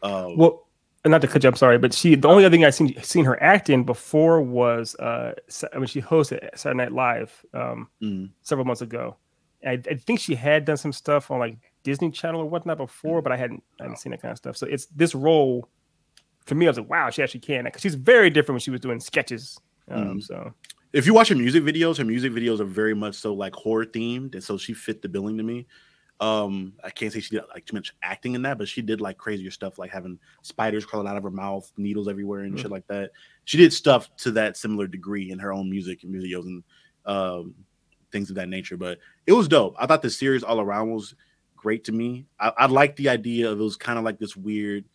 S2: Um, well, not to cut you. I'm sorry, but she. The only other thing I seen seen her acting before was uh, I mean, she hosted Saturday Night Live um, mm. several months ago. I, I, think she had done some stuff on like Disney Channel or whatnot before, but I hadn't I hadn't seen that kind of stuff. So it's this role for me, I was like, wow, she actually can. Because she's very different when she was doing sketches. Um,
S1: Mhm.
S2: So
S1: if you watch her music videos, her music videos are very much so like horror themed, and so she fit the billing to me. Um, I can't say she did like too much acting in that, but she did like crazier stuff, like having spiders crawling out of her mouth, needles everywhere, and
S2: Mm.
S1: shit like that. She did stuff to that similar degree in her own music and videos and um, things of that nature. But it was dope. I thought the series all around was great to me. I, I like the idea of it was kind of like this weird,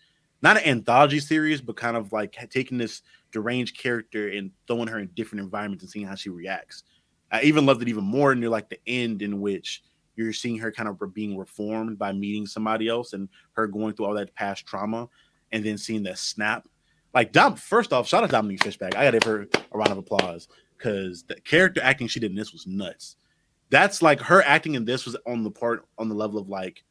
S1: not an anthology series, but kind of like taking this deranged character and throwing her in different environments and seeing how she reacts. I even loved it even more near like the end in which you're seeing her kind of being reformed by meeting somebody else and her going through all that past trauma and then seeing that snap. Like Dom, first off, shout out Dominique Fishback. I gotta give her a round of applause because the character acting she did in this was nuts. That's like her acting in this was on the part on the level of like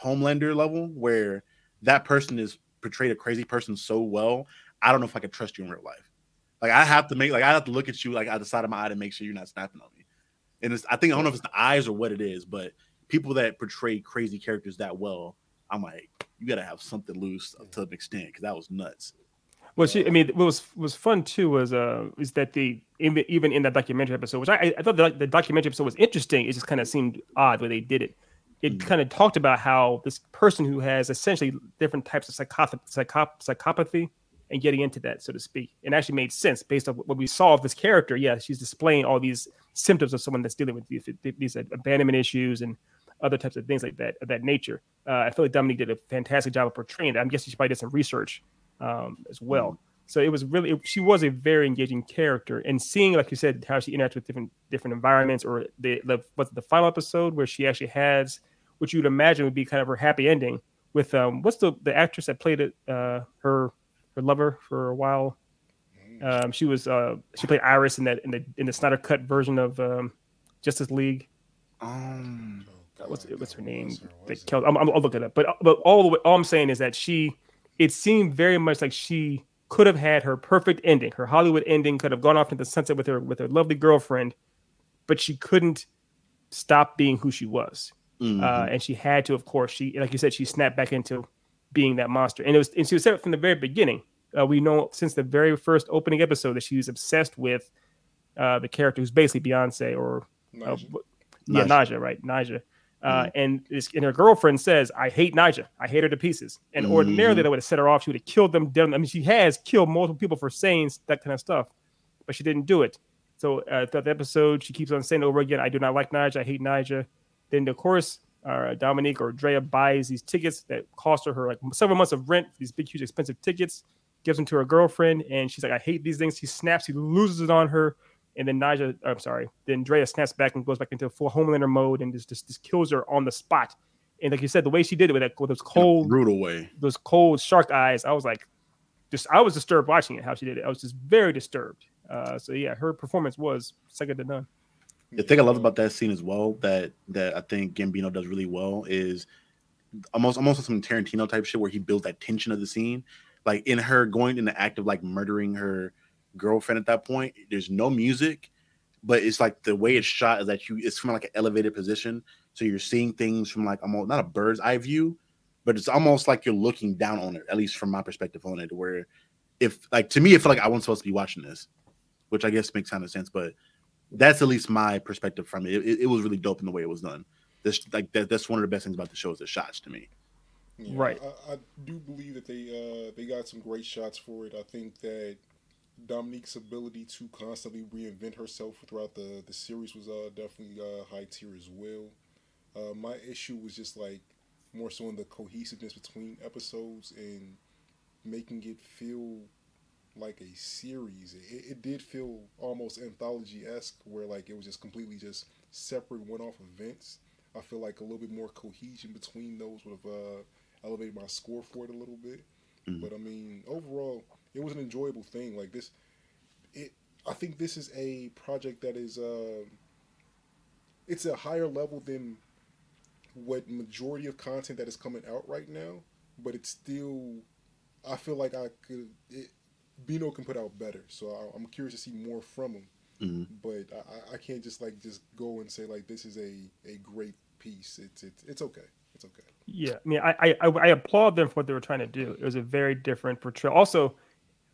S1: Homelander level, where that person is portrayed a crazy person so well. I don't know if I could trust you in real life. Like I have to make like I have to look at you like out the side of my eye to make sure you're not snapping on me. And it's I think I don't know if it's the eyes or what it is, but people that portray crazy characters that well, I'm like, you gotta have something loose to an extent because that was nuts.
S2: Well, she, I mean, what was was fun too was uh is that the even even in that documentary episode, which I I thought the, the documentary episode was interesting. It just kind of seemed odd the way they did it. It
S1: Mhm.
S2: kind of talked about how this person who has essentially different types of psychopath, psychop, psychopathy and getting into that, so to speak, and actually made sense based on what we saw of this character. Yeah, she's displaying all these symptoms of someone that's dealing with these, these abandonment issues and other types of things like that of that nature. Uh, I feel like Dominique did a fantastic job of portraying that. I'm guessing she probably did some research um, as well. So it was really it- she was a very engaging character, and seeing like you said how she interacts with different different environments, or the the what's the final episode where she actually has what you'd imagine would be kind of her happy ending with um what's the the actress that played it uh her her lover for a while. Um, she was uh she played Iris in that in the in the Snyder cut version of um Justice League.
S1: Um,
S3: Oh,
S2: What's
S3: God,
S2: what's her name?
S3: was her,
S2: That
S3: was it?
S2: killed. I'm, I'm, I'll look it up. But but all the way, all I'm saying is that she, it seemed very much like she could have had her perfect ending. Her Hollywood ending could have gone off into the sunset with her with her lovely girlfriend, but she couldn't stop being who she was.
S1: mhm.
S2: Uh, and she had to, of course, she like you said, she snapped back into being that monster. And it was and she was said it from the very beginning. Uh, we know since the very first opening episode that she was obsessed with uh, the character who's basically Beyonce or uh,
S3: Naja.
S2: yeah,
S1: Naja.
S2: Naja, right? Naja. Uh, and this, and her girlfriend says, "I hate Naja. I hate her to pieces." And ordinarily,
S1: Mhm.
S2: that would have set her off. She would have killed them. Dead. I mean, she has killed multiple people for saying that kind of stuff, but she didn't do it. So uh, throughout the episode, she keeps on saying over again, "I do not like Naja. I hate Naja." Then, of course, uh, Dominique or Drea buys these tickets that cost her, her like several months of rent. These big, huge, expensive tickets. Gives them to her girlfriend, and she's like, "I hate these things." She snaps. He loses it on her. And then Naja, I'm sorry, then Drea snaps back and goes back into full Homelander mode and just, just, just kills her on the spot. And like you said, the way she did it with that with those cold,
S1: brutal way.
S2: those cold shark eyes, I was like, just I was disturbed watching it. How she did it, I was just very disturbed. Uh, so yeah, her performance was second to none.
S1: The thing I love about that scene as well that that I think Gambino does really well is almost almost some Tarantino type shit where he builds that tension of the scene. Like in her going in the act of like murdering her girlfriend at that point, there's no music, but it's like the way it's shot is that you it's from like an elevated position. So you're seeing things from like almost not a bird's eye view, but it's almost like you're looking down on it, at least from my perspective on it, where if like to me, it felt like I wasn't supposed to be watching this, which I guess makes kind of sense, but that's at least my perspective from it. It, it was really dope in the way it was done. This like that, that's one of the best things about the show is the shots to me.
S3: Yeah,
S2: Right.
S3: I, I do believe that they uh, they got some great shots for it. I think that Dominique's ability to constantly reinvent herself throughout the the series was uh, definitely uh, high tier as well. Uh, my issue was just like more so in the cohesiveness between episodes and making it feel like a series. It, it did feel almost anthology esque, where like it was just completely just separate one off events. I feel like a little bit more cohesion between those would have uh, elevated my score for it a little bit.
S1: Mhm.
S3: But I mean, overall, it was an enjoyable thing. Like this, it. I think this is a project that is. um it's a higher level than what majority of content that is coming out right now, but it's still. I feel like I could. It, Bino can put out better, so I, I'm curious to see more from him.
S1: Mhm.
S3: But I, I- I can't just like just go and say like this is a, a great piece. It's it's it's okay. It's okay.
S2: Yeah, I mean, I, I I applaud them for what they were trying to do. It was a very different portrayal. Also,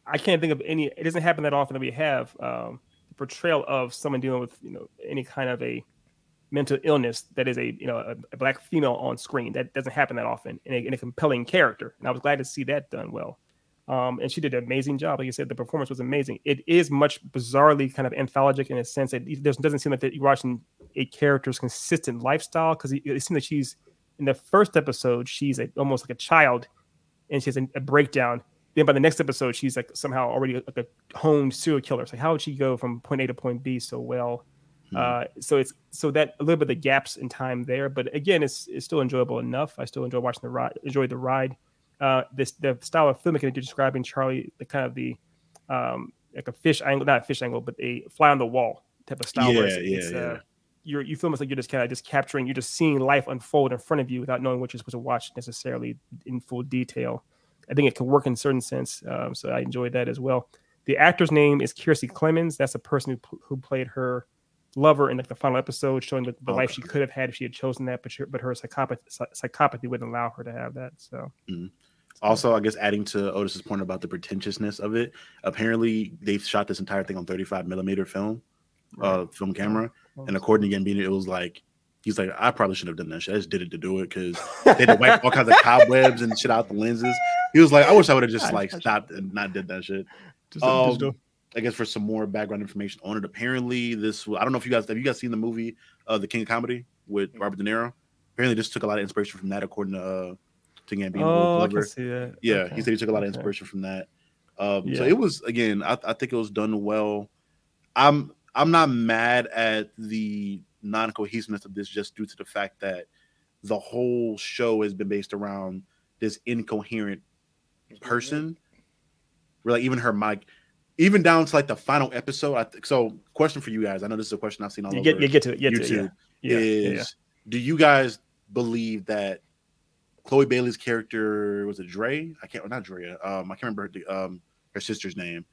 S2: I can't think of any. It doesn't happen that often that we have um, the portrayal of someone dealing with you know any kind of a mental illness that is a you know a, a black female on screen. That doesn't happen that often in a, in a compelling character. And I was glad to see that done well. Um, and she did an amazing job. Like you said, the performance was amazing. It is much bizarrely kind of anthologic in a sense that it doesn't seem like that you're watching a character's consistent lifestyle because it, it seems like she's in the first episode she's a, almost like a child and she has a, a, breakdown. Then by the next episode she's like somehow already like a honed serial killer. It's like how would she go from point A to point B so well? Hmm. Uh, so it's so that a little bit of the gaps in time there, but again, it's it's still enjoyable enough. I still enjoy watching the ride, enjoy the ride uh, this the style of filmmaking that you're describing, Charlie, the kind of the um, like a fish angle, not a fish angle, but a fly on the wall type of style.
S1: Yeah,
S2: it's,
S1: yeah,
S2: it's,
S1: yeah.
S2: Uh, you're, you feel almost like you're just kind of just capturing, you're just seeing life unfold in front of you without knowing what you're supposed to watch necessarily in full detail. I think it can work in a certain sense. Um, so I enjoyed that as well. The actor's name is Kiersey Clemons. That's the person who, who played her lover in like the final episode, showing the, the okay. life she could have had if she had chosen that, but she, but her psychopath, psychopathy wouldn't allow her to have that. So.
S1: Mm-hmm. Also, I guess adding to Otis's point about the pretentiousness of it, apparently they've shot this entire thing on 35 millimeter film, uh, film camera, and according to Gambino, it was like he's like, I probably should have done that shit. I just did it to do it because they had to wipe all kinds of cobwebs and shit out the lenses. He was like, I wish I would have just like stopped and not did that shit. Um, I guess for some more background information on it, apparently this I don't know if you guys have you guys seen the movie uh, The King of Comedy with Robert De Niro. Apparently, this took a lot of inspiration from that, according to uh, to Gambino.
S2: Oh, I can see that.
S1: Yeah,
S2: okay.
S1: he said he took a lot of inspiration okay. from that. Um, yeah. So it was again, I, I, think it was done well. I'm I'm not mad at the non cohesiveness of this just due to the fact that the whole show has been based around this incoherent person. Where like even her mic, even down to like the final episode. I th- so question for you guys. I know this is a question I've seen all
S2: you
S1: over.
S2: Get, you get to it. Get
S1: YouTube.
S2: To it, yeah.
S1: is
S2: yeah, yeah.
S1: do you guys believe that Chloe Bailey's character was it Dre? I can't not Drea. Um, I can't remember her, um her sister's name.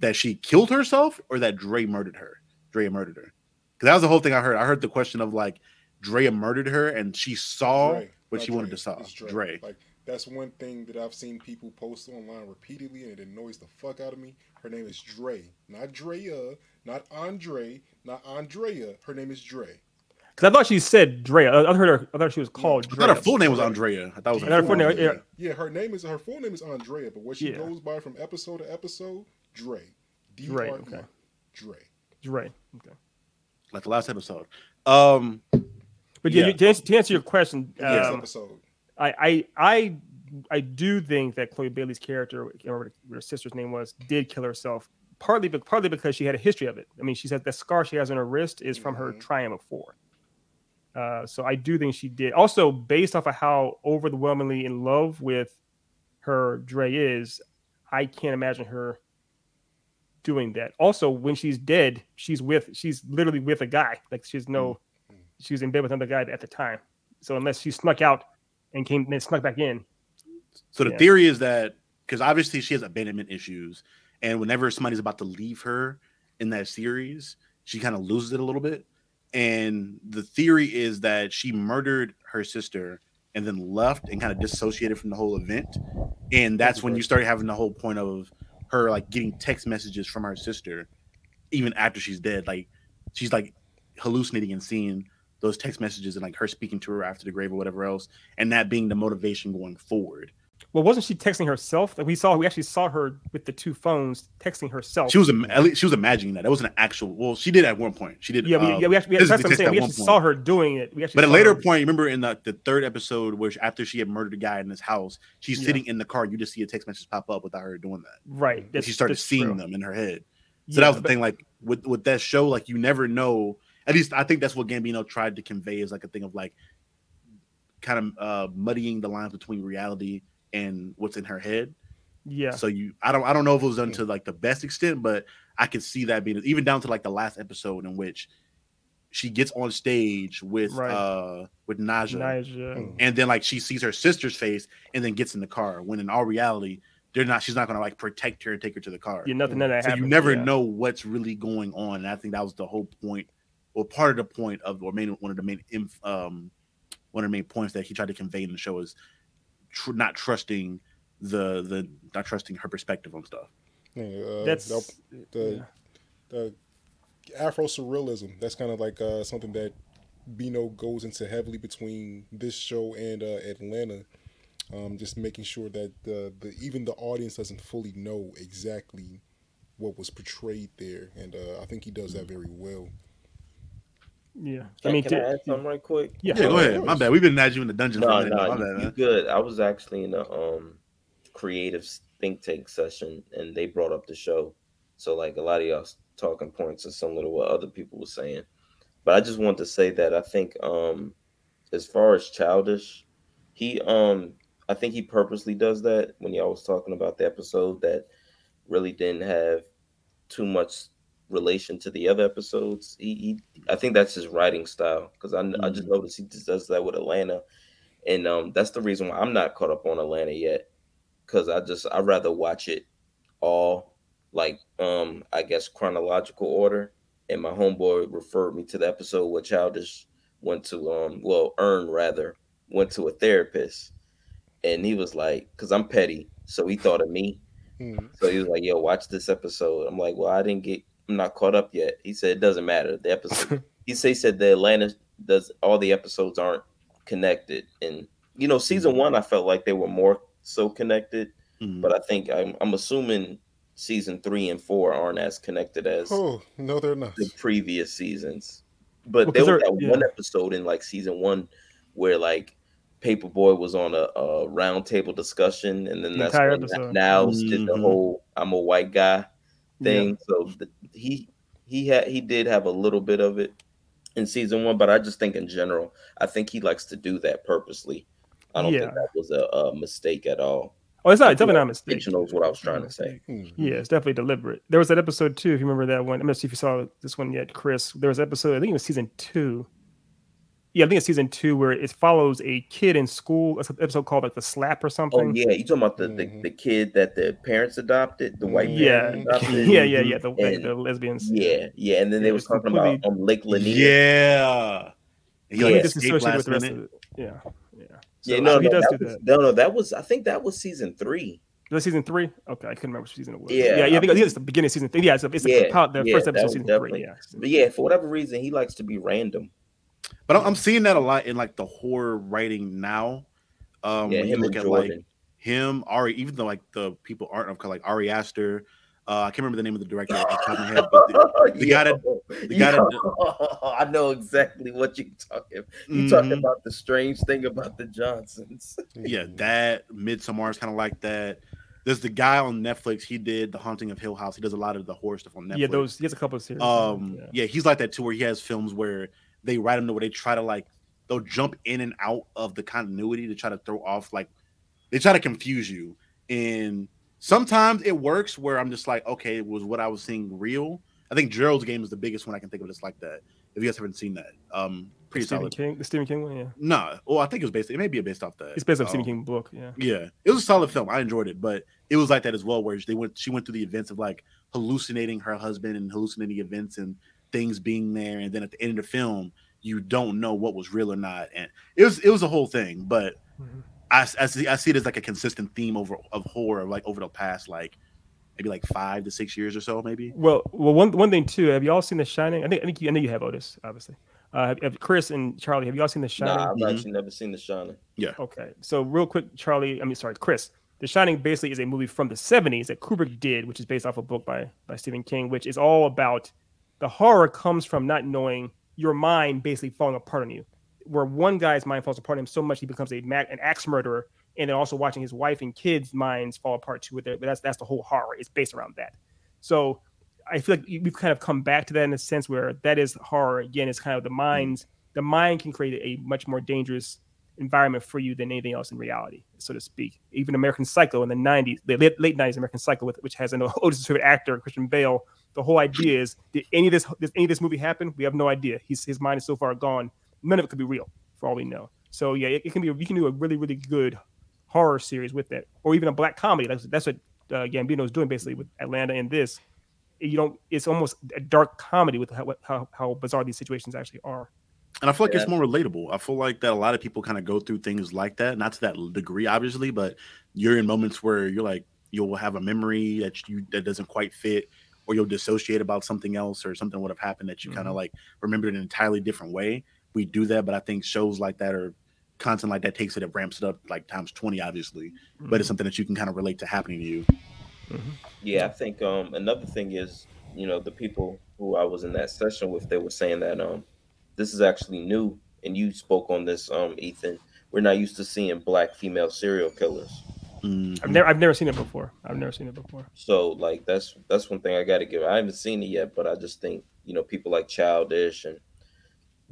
S1: That she killed herself or that Dre murdered her. Drea murdered her. Because that was the whole thing I heard. I heard the question of like Drea murdered her and she saw
S3: Dre,
S1: what she
S3: Dre.
S1: wanted to saw.
S3: It's Dre.
S1: Dre.
S3: Like that's one thing that I've seen people post online repeatedly and it annoys the fuck out of me. Her name is Dre, not Drea, not Andre, not Andrea. Her name is Dre.
S2: Because I thought she said Drea. I heard her. I thought she was called.
S1: I
S2: Drea.
S1: thought her full name was Andrea. I thought it was
S2: I thought her full name. Yeah.
S3: Yeah, her name is her full name is Andrea, but what she
S2: Yeah.
S3: goes by from episode to episode, Dre. D
S2: Dre,
S3: R
S2: okay.
S3: Dre.
S2: Dre. Okay.
S1: Like the last episode. Um
S2: But yeah,
S1: Yeah.
S2: you- to, answer, to answer your question,
S3: Next
S2: um,
S3: episode.
S2: I, I I I do think that Chloe Bailey's character, I remember what her sister's name was, did kill herself. Partly, be- partly because she had a history of it. I mean, she said the scar she has on her wrist is from her
S3: Mhm.
S2: trying before. Uh, so I do think she did. Also, based off of how overwhelmingly in love with her Dre is, I can't imagine her doing that. Also, when she's dead, she's with she's literally with a guy. Like she's no, she's in bed with another guy at the time. So unless she snuck out and came and snuck back in,
S1: So the
S2: Yeah.
S1: theory is that because obviously she has abandonment issues, and whenever somebody's about to leave her in that series, she kind of loses it a little bit. And the theory is that she murdered her sister and then left and kind of dissociated from the whole event. And that's when you started having the whole point of her like getting text messages from her sister, even after she's dead. Like she's like hallucinating and seeing those text messages and like her speaking to her after the grave or whatever else, and that being the motivation going forward.
S2: Well, wasn't she texting herself? Like we saw, we actually saw her with the two phones texting herself.
S1: She was at least she was imagining that. It wasn't an actual. Well, she did at one point. She did.
S2: yeah, we, yeah, we actually, that's what I'm saying. We actually saw her doing it. We actually
S1: But at a later
S2: her-
S1: point, remember in the, the third episode, where she- after she had murdered a guy in this house, she's
S2: Yeah.
S1: sitting in the car. You just see a text message pop up without her doing that.
S2: right? That's,
S1: she started seeing
S2: true.
S1: them in her head. So
S2: Yeah,
S1: that was the
S2: but-
S1: thing. Like with with that show, like you never know. At least I think that's what Gambino tried to convey is like a thing of like kind of uh muddying the lines between reality and what's in her head.
S2: Yeah,
S1: So you, I don't, I don't know if it was done to like the best extent, but I could see that being even down to like the last episode in which she gets on stage with
S2: Right.
S1: uh with Naja,
S2: Naja.
S1: and then like she sees her sister's face and then gets in the car. When in all reality, they're not. She's not gonna like protect her and take her to the car.
S2: Yeah, nothing none of that
S1: so
S2: happened.
S1: you never
S2: yeah.
S1: know what's really going on. And I think that was the whole point, or part of the point of, or main one of the main inf- um, one of the main points that he tried to convey in the show is tr- not trusting the the not trusting her perspective on stuff.
S3: Yeah, uh,
S2: That's
S3: the the,
S2: yeah.
S3: the Afro surrealism. That's kind of like uh, something that Bino goes into heavily between this show and uh, Atlanta. Um, just making sure that the, the even the audience doesn't fully know exactly what was portrayed there, and uh, I think he does that very well.
S2: Yeah.
S4: Can,
S2: I mean,
S4: can
S2: to-
S4: I add something right quick?
S2: yeah.
S1: Yeah, go ahead. My bad. We've been at you in the dungeon. a
S4: No, no,
S1: My
S4: you,
S1: bad,
S4: you good. I was actually in a um creative think tank session, and they brought up the show. So like a lot of y'all talking points are similar to what other people were saying. But I just want to say that I think um as far as childish, he um I think he purposely does that when y'all was talking about the episode that really didn't have too much relation to the other episodes. He, he I think that's his writing style because I, I just noticed he just does that with Atlanta, and um that's the reason why I'm not caught up on Atlanta yet because I just I rather watch it all like um I guess chronological order. And my homeboy referred me to the episode where Childish went to um well Earn rather went to a therapist, and he was like because I'm petty, so he thought of me.
S3: Hmm.
S4: So he was like, "Yo, watch this episode." I'm like, "Well, I didn't get. I'm not caught up yet." He said, "It doesn't matter. The episode." he say said the Atlanta does all the episodes aren't connected, and you know, season one I felt like they were more so connected,
S1: Mhm.
S4: but I think I'm I'm assuming season three and four aren't as connected as
S3: Oh no, they're not.
S4: the previous seasons. But
S2: Well,
S4: there was that
S2: yeah.
S4: one episode in like season one where like Paper Boi was on a, a round table discussion, and then
S2: The
S4: that's when
S2: episode.
S4: Niles did the
S1: Mhm.
S4: whole "I'm a white guy"
S2: Yeah.
S4: thing. So the, he he had he did have a little bit of it in season one, but I just think in general, I think he likes to do that purposely. I don't
S2: Yeah.
S4: think that was a, a mistake at all.
S2: Oh, it's not. It's
S4: I think
S2: definitely not a mistake.
S4: Intentional is what I was trying to say.
S3: Hmm.
S2: Yeah, it's definitely deliberate. There was that episode too, if you remember that one. I'm gonna see if you saw this one yet, Chris. There was an episode, I think it was season two. Yeah, I think it's season two where it follows a kid in school. It's an episode called like the slap or something.
S4: Oh yeah, you talking about the, the,
S3: Mhm.
S4: the kid that the parents adopted, the white
S2: yeah,
S4: adopted?
S2: yeah, yeah, yeah. The,
S4: And-
S2: the lesbians.
S4: Yeah, yeah, and then they was
S2: it's
S4: talking
S2: completely-
S4: about um, Lake Lanier.
S1: Yeah. He
S4: Yeah.
S1: like
S2: He
S1: escaped
S2: disassociated
S1: last
S2: with the rest
S1: minute.
S2: of it. Yeah, yeah.
S4: yeah, no,
S2: he
S4: no,
S2: does
S4: that
S2: do
S4: was,
S2: that.
S4: no, no, that was I think that was season three.
S2: Was season three? Okay, I couldn't remember which season it was.
S4: Yeah,
S2: yeah, yeah. I think, I
S4: I
S2: think it's the beginning of season three. Yeah, it's, it's
S4: Yeah,
S2: the, the
S4: yeah,
S2: first episode of season
S4: definitely-
S2: three. Yeah,
S4: But yeah, for whatever reason, he likes to be random.
S1: But I'm, I'm seeing that a lot in like the horror writing now. Um,
S4: yeah,
S1: when you
S4: him and
S1: look at like him, Ari, even though like the people aren't of color, like Ari Aster. Uh, I can't remember the name of the director off the top of my head, but the, the guy that-
S4: Yo,
S1: the guy that-
S4: I know exactly what you're talking. You talking
S1: Mhm.
S4: about the strange thing about the Johnsons?
S1: yeah, that Midsommar is kind of like that. There's the guy on Netflix. He did The Haunting of Hill House. He does a lot of the horror stuff on Netflix.
S2: yeah. Those he has a couple of series.
S1: Um,
S2: yeah.
S1: yeah. he's like that too, where he has films where they write them to where they try to like they'll jump in and out of the continuity to try to throw off like they try to confuse you. And sometimes it works where I'm just like, okay, was what I was seeing real? I think Gerald's game is the biggest one I can think of that's like that. If you guys haven't seen that, um, pretty solid.
S2: King, the Stephen King one. Yeah,
S1: Nah, well, I think it was based. It may be based off that.
S2: it's based on
S1: Um,
S2: Stephen King book. Yeah.
S1: yeah, it was a solid film. I enjoyed it, but it was like that as well, where they went. She went through the events of like hallucinating her husband and hallucinating events and things being there, and then at the end of the film, you don't know what was real or not, and it was it was a whole thing. But
S2: Mhm.
S1: I, I see I see it as like a consistent theme over of horror, like over the past like maybe like five to six years or so, maybe.
S2: Well, well, one one thing too. Have you all seen The Shining? I think I think you, I know you have Otis, obviously. Uh, have, have Chris and Charlie, have you all seen The Shining?
S4: Nah, I've actually never seen The Shining. Yeah.
S2: Okay, so real quick, Charlie. I mean, sorry, Chris. The Shining basically is a movie from the '70s that Kubrick did, which is based off a book by by Stephen King, which is all about the horror comes from not knowing your mind basically falling apart on you. Where one guy's mind falls apart on him so much he becomes a ma- an axe murderer, and then also watching his wife and kids' minds fall apart too. With it, but that's that's the whole horror. It's based around that. So I feel like we've kind of come back to that in a sense where that is horror again. It's kind of the mm-hmm. minds. The mind can create a much more dangerous environment for you than anything else in reality, so to speak. Even American Psycho in the '90s, the late, late '90s American Psycho, with, which has an Otis' favorite actor, Christian Bale. The whole idea is, did any of this, did any of this movie happen? We have no idea. He's, his mind is so far gone. None of it could be real, for all we know. So yeah, it, it can be. You can do a really, really good horror series with that, or even a black comedy. That's that's what uh, Gambino is doing basically with Atlanta and this. You don't. It's almost a dark comedy with how how, how bizarre these situations actually are.
S1: And I feel like
S4: Yeah.
S1: it's more relatable. I feel like that a lot of people kind of go through things like that, not to that degree, obviously, but you're in moments where you're like, you'll have a memory that you that doesn't quite fit, or you'll dissociate about something else or something would have happened that you kind of like remembered in an entirely different way. We do that, but I think shows like that or content like that takes it, it ramps it up like times 20, obviously. But it's something that you can kind of relate to happening to you.
S4: Yeah, I think um another thing is, you know, the people who I was in that session with, they were saying that um this is actually new, and you spoke on this, um, Ethan. We're not used to seeing black female serial killers.
S1: Mhm.
S2: I've never I've never seen it before. I've never seen it before.
S4: So like that's that's one thing I got to give. I haven't seen it yet, but I just think you know people like Childish and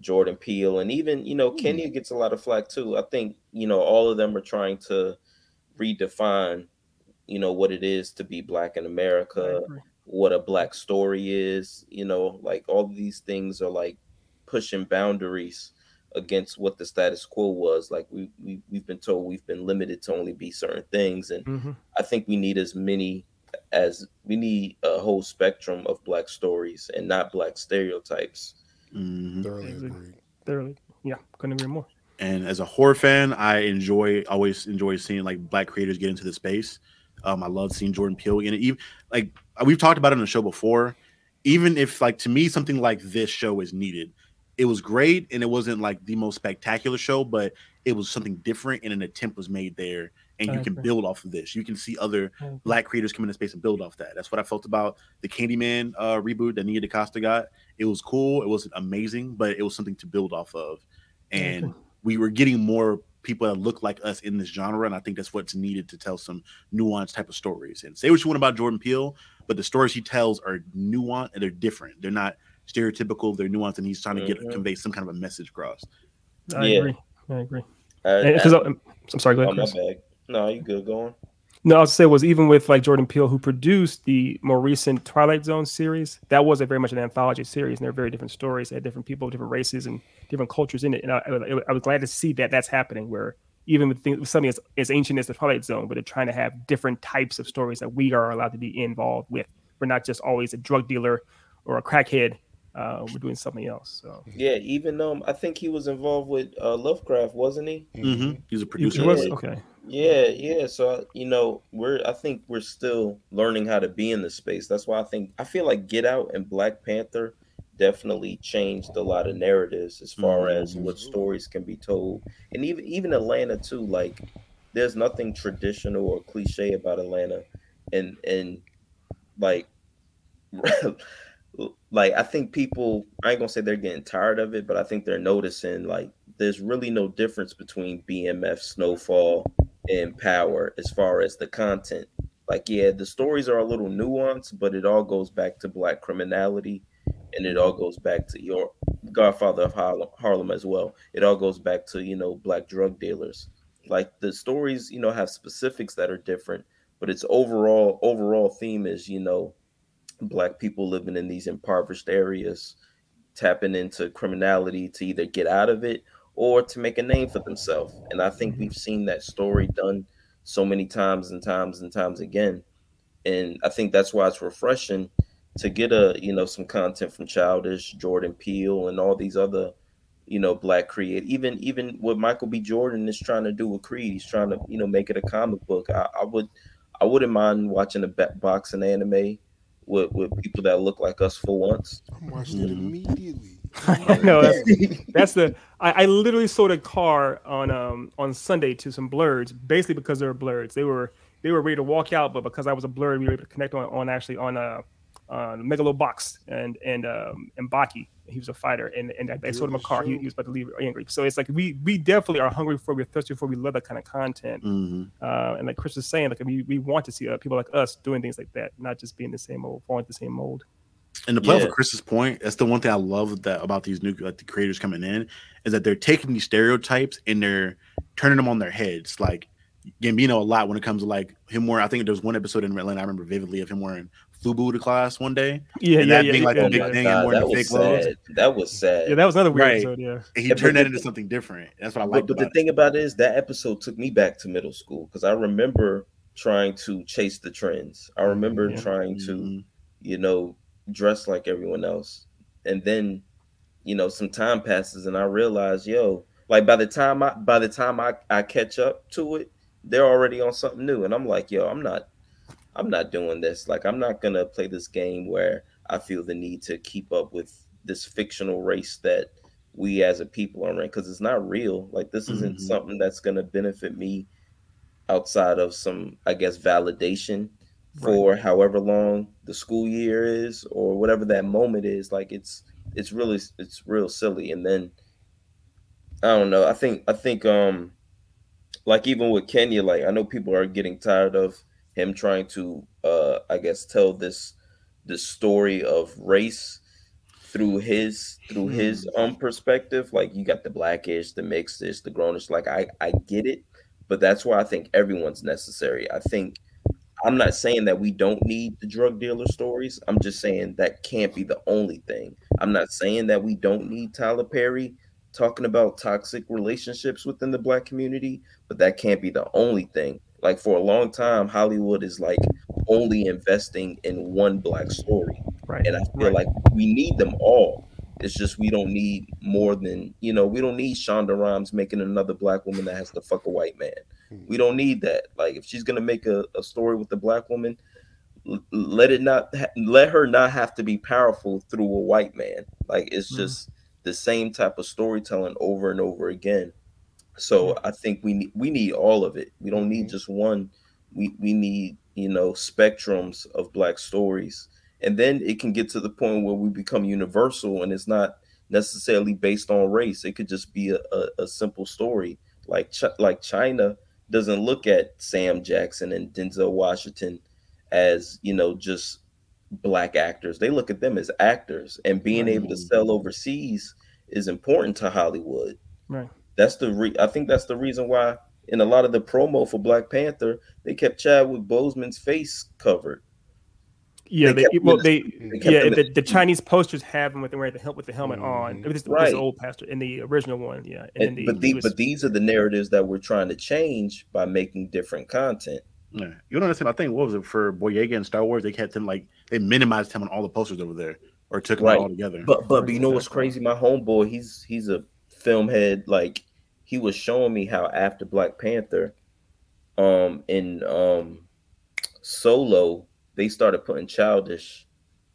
S4: Jordan Peele, and even you know Kenya gets a lot of flack too. I think you know all of them are trying to redefine you know what it is to be black in America, what a black story is. You know, like all these things are like pushing boundaries against what the status quo was. Like we, we we've been told we've been limited to only be certain things, and
S2: Mhm.
S4: I think we need as many as we need a whole spectrum of black stories and not black stereotypes.
S1: Mhm.
S3: Thoroughly
S2: Easy.
S3: agreed.
S2: Thoroughly. Yeah, couldn't agree more.
S1: And as a horror fan, I enjoy always enjoy seeing like black creators get into the space. Um, I love seeing Jordan Peele in it. Even like we've talked about it on the show before. Even if like to me something like this show is needed, it was great and it wasn't like the most spectacular show, but it was something different and an attempt was made there. And you can build off of this. You can see other black creators come into space and build off that. That's what I felt about the Candyman uh, reboot that Nia DaCosta got. It was cool. It wasn't amazing, but it was something to build off of. And we were getting more people that look like us in this genre, and I think that's what's needed to tell some nuanced type of stories. And say what you want about Jordan Peele, but the stories he tells are nuanced and they're different. They're not stereotypical. They're nuanced, and he's trying to get
S4: Mhm.
S1: convey some kind of a message across.
S2: I
S4: Yeah.
S2: agree. I agree.
S4: I,
S2: Because
S4: I,
S2: I'm sorry. Go
S4: oh,
S2: ahead,
S4: my
S2: Chris.
S4: No, you good going?
S2: No, I was say was even with like Jordan Peele, who produced the more recent Twilight Zone series, that was a very much an anthology series, and they're very different stories. They had different people, different races, and different cultures in it. And I, I, I was glad to see that that's happening. Where even with, things, with something as, as ancient as the Twilight Zone, but they're trying to have different types of stories that we are allowed to be involved with. We're not just always a drug dealer or a crackhead. Uh, we're doing something else. So
S4: Yeah, even um, I think he was involved with uh, Lovecraft, wasn't he?
S1: Mm-hmm. He's a
S2: it
S1: producer.
S2: was
S4: Yeah.
S2: okay.
S4: Yeah, yeah. So uh, you know, we're I think we're still learning how to be in the space. That's why I think I feel like Get Out and Black Panther definitely changed a lot of narratives as far as what stories can be told, and even even Atlanta too. Like, there's nothing traditional or cliche about Atlanta, and and like. like I think people I ain't gonna say they're getting tired of it, but I think they're noticing like there's really no difference between BMF Snowfall and Power as far as the content. Like, yeah, the stories are a little nuanced, but it all goes back to black criminality and it all goes back to your Godfather of Harlem, Harlem as well. It all goes back to, you know, black drug dealers. Like the stories, you know, have specifics that are different, but its overall overall theme is, you know, black people living in these impoverished areas tapping into criminality to either get out of it or to make a name for themselves. And I think mm-hmm. we've seen that story done so many times and times and times again. And I think that's why it's refreshing to get a, you know, some content from Childish, Jordan Peele, and all these other, you know, black create. Even even what Michael B. Jordan is trying to do with Creed, he's trying to, you know, make it a comic book. I, I would I wouldn't mind watching a boxing anime with, with people that look like us for once.
S3: I'm watching it immediately.
S2: I know that's, that's the. I, I literally sold a car on um on Sunday to some blerds, basically because they were blerds. They were they were ready to walk out, but because I was a blerd, we were able to connect on, on actually on uh on Megalobox and and um and Baki. He was a fighter, and and I, I sold him a car. He, he was about to leave angry. So it's like we we definitely are hungry for, we're thirsty for, we love that kind of content.
S1: hmm
S2: Uh, and like Chris was saying, like we, we want to see uh, people like us doing things like that, not just being the same old, following the same mold.
S1: And to play off of Chris's point, that's the one thing I love that about these new like the creators coming in is that they're taking these stereotypes and they're turning them on their heads. Like Gambino a lot when it comes to like him wearing. I think there was one episode in Atlanta I remember vividly of him wearing FUBU to class one day,
S2: Yeah,
S1: And
S2: yeah,
S1: that
S2: yeah,
S1: being like
S2: yeah,
S1: a big
S2: yeah.
S1: thing. and wearing
S4: that
S1: the
S4: was
S1: fake clothes.
S4: sad. That was sad.
S2: Yeah, that was another weird
S1: Right.
S2: episode. Yeah.
S1: and he
S4: Yeah,
S1: turned that
S4: the-
S1: into something different. That's what I
S4: But,
S1: liked
S4: but the
S1: it.
S4: thing about it is that episode took me back to middle school because I remember trying to chase the trends. I remember
S2: Yeah.
S4: trying to,
S1: Mhm.
S4: you know, dress like everyone else. And then you know, some time passes and I realize, yo, like by the time I by the time I, I catch up to it, they're already on something new. And I'm like, yo, I'm not I'm not doing this. Like I'm not gonna play this game where I feel the need to keep up with this fictional race that we as a people are in because it's not real. Like this isn't
S1: Mhm.
S4: something that's gonna benefit me outside of some, I guess, validation for however long the school year is or whatever that moment is. Like it's it's really it's real silly. And then I don't know. I think I think um like even with Kenya, like I know people are getting tired of him trying to uh I guess tell this this story of race through his through his um perspective. Like you got the blackish, the mixedish, the grownish. Like I I get it, but that's why I think everyone's necessary. I think I'm not saying that we don't need the drug dealer stories. I'm just saying that can't be the only thing. I'm not saying that we don't need Tyler Perry talking about toxic relationships within the black community, but that can't be the only thing. Like for a long time, Hollywood is like only investing in one black story.
S2: Right.
S4: And I feel
S2: Right.
S4: like we need them all. It's just we don't need more than you know. We don't need Shonda Rhimes making another black woman that has to fuck a white man. We don't need that. Like if she's gonna make a, a story with a black woman, l- let it not ha- let her not have to be powerful through a white man. Like it's
S2: Mhm.
S4: just the same type of storytelling over and over again. So I think we need we need all of it. We don't need
S3: Mhm.
S4: just one. We we need you know spectrums of black stories, and then it can get to the point where we become universal, and it's not necessarily based on race. It could just be a, a, a simple story. Like Ch- like China doesn't look at Sam Jackson and Denzel Washington as you know just black actors. They look at them as actors, and being able to sell overseas is important to Hollywood.
S2: Right.
S4: That's the re- I think that's the reason why in a lot of the promo for Black Panther they kept Chadwick Boseman's face covered.
S2: Yeah,
S4: They
S2: they, well,
S4: him
S2: they,
S4: They
S2: yeah, the, the Chinese posters have him with him wearing the helmet with the helmet on.
S3: Mhm.
S2: It was the,
S4: Right.
S2: the old pastor in the original one, yeah. And,
S4: And,
S2: the,
S4: but
S2: he
S4: the,
S2: was-
S4: but these are the narratives that we're trying to change by making different content.
S1: Yeah. You don't understand. I think what was it for Boyega and Star Wars? They kept him like they minimized him on all the posters over there, or took him
S4: Right.
S1: out altogether.
S4: But but you know what's crazy? My homeboy, he's he's a film head. Like he was showing me how after Black Panther, um, in um, Solo, they started putting childish.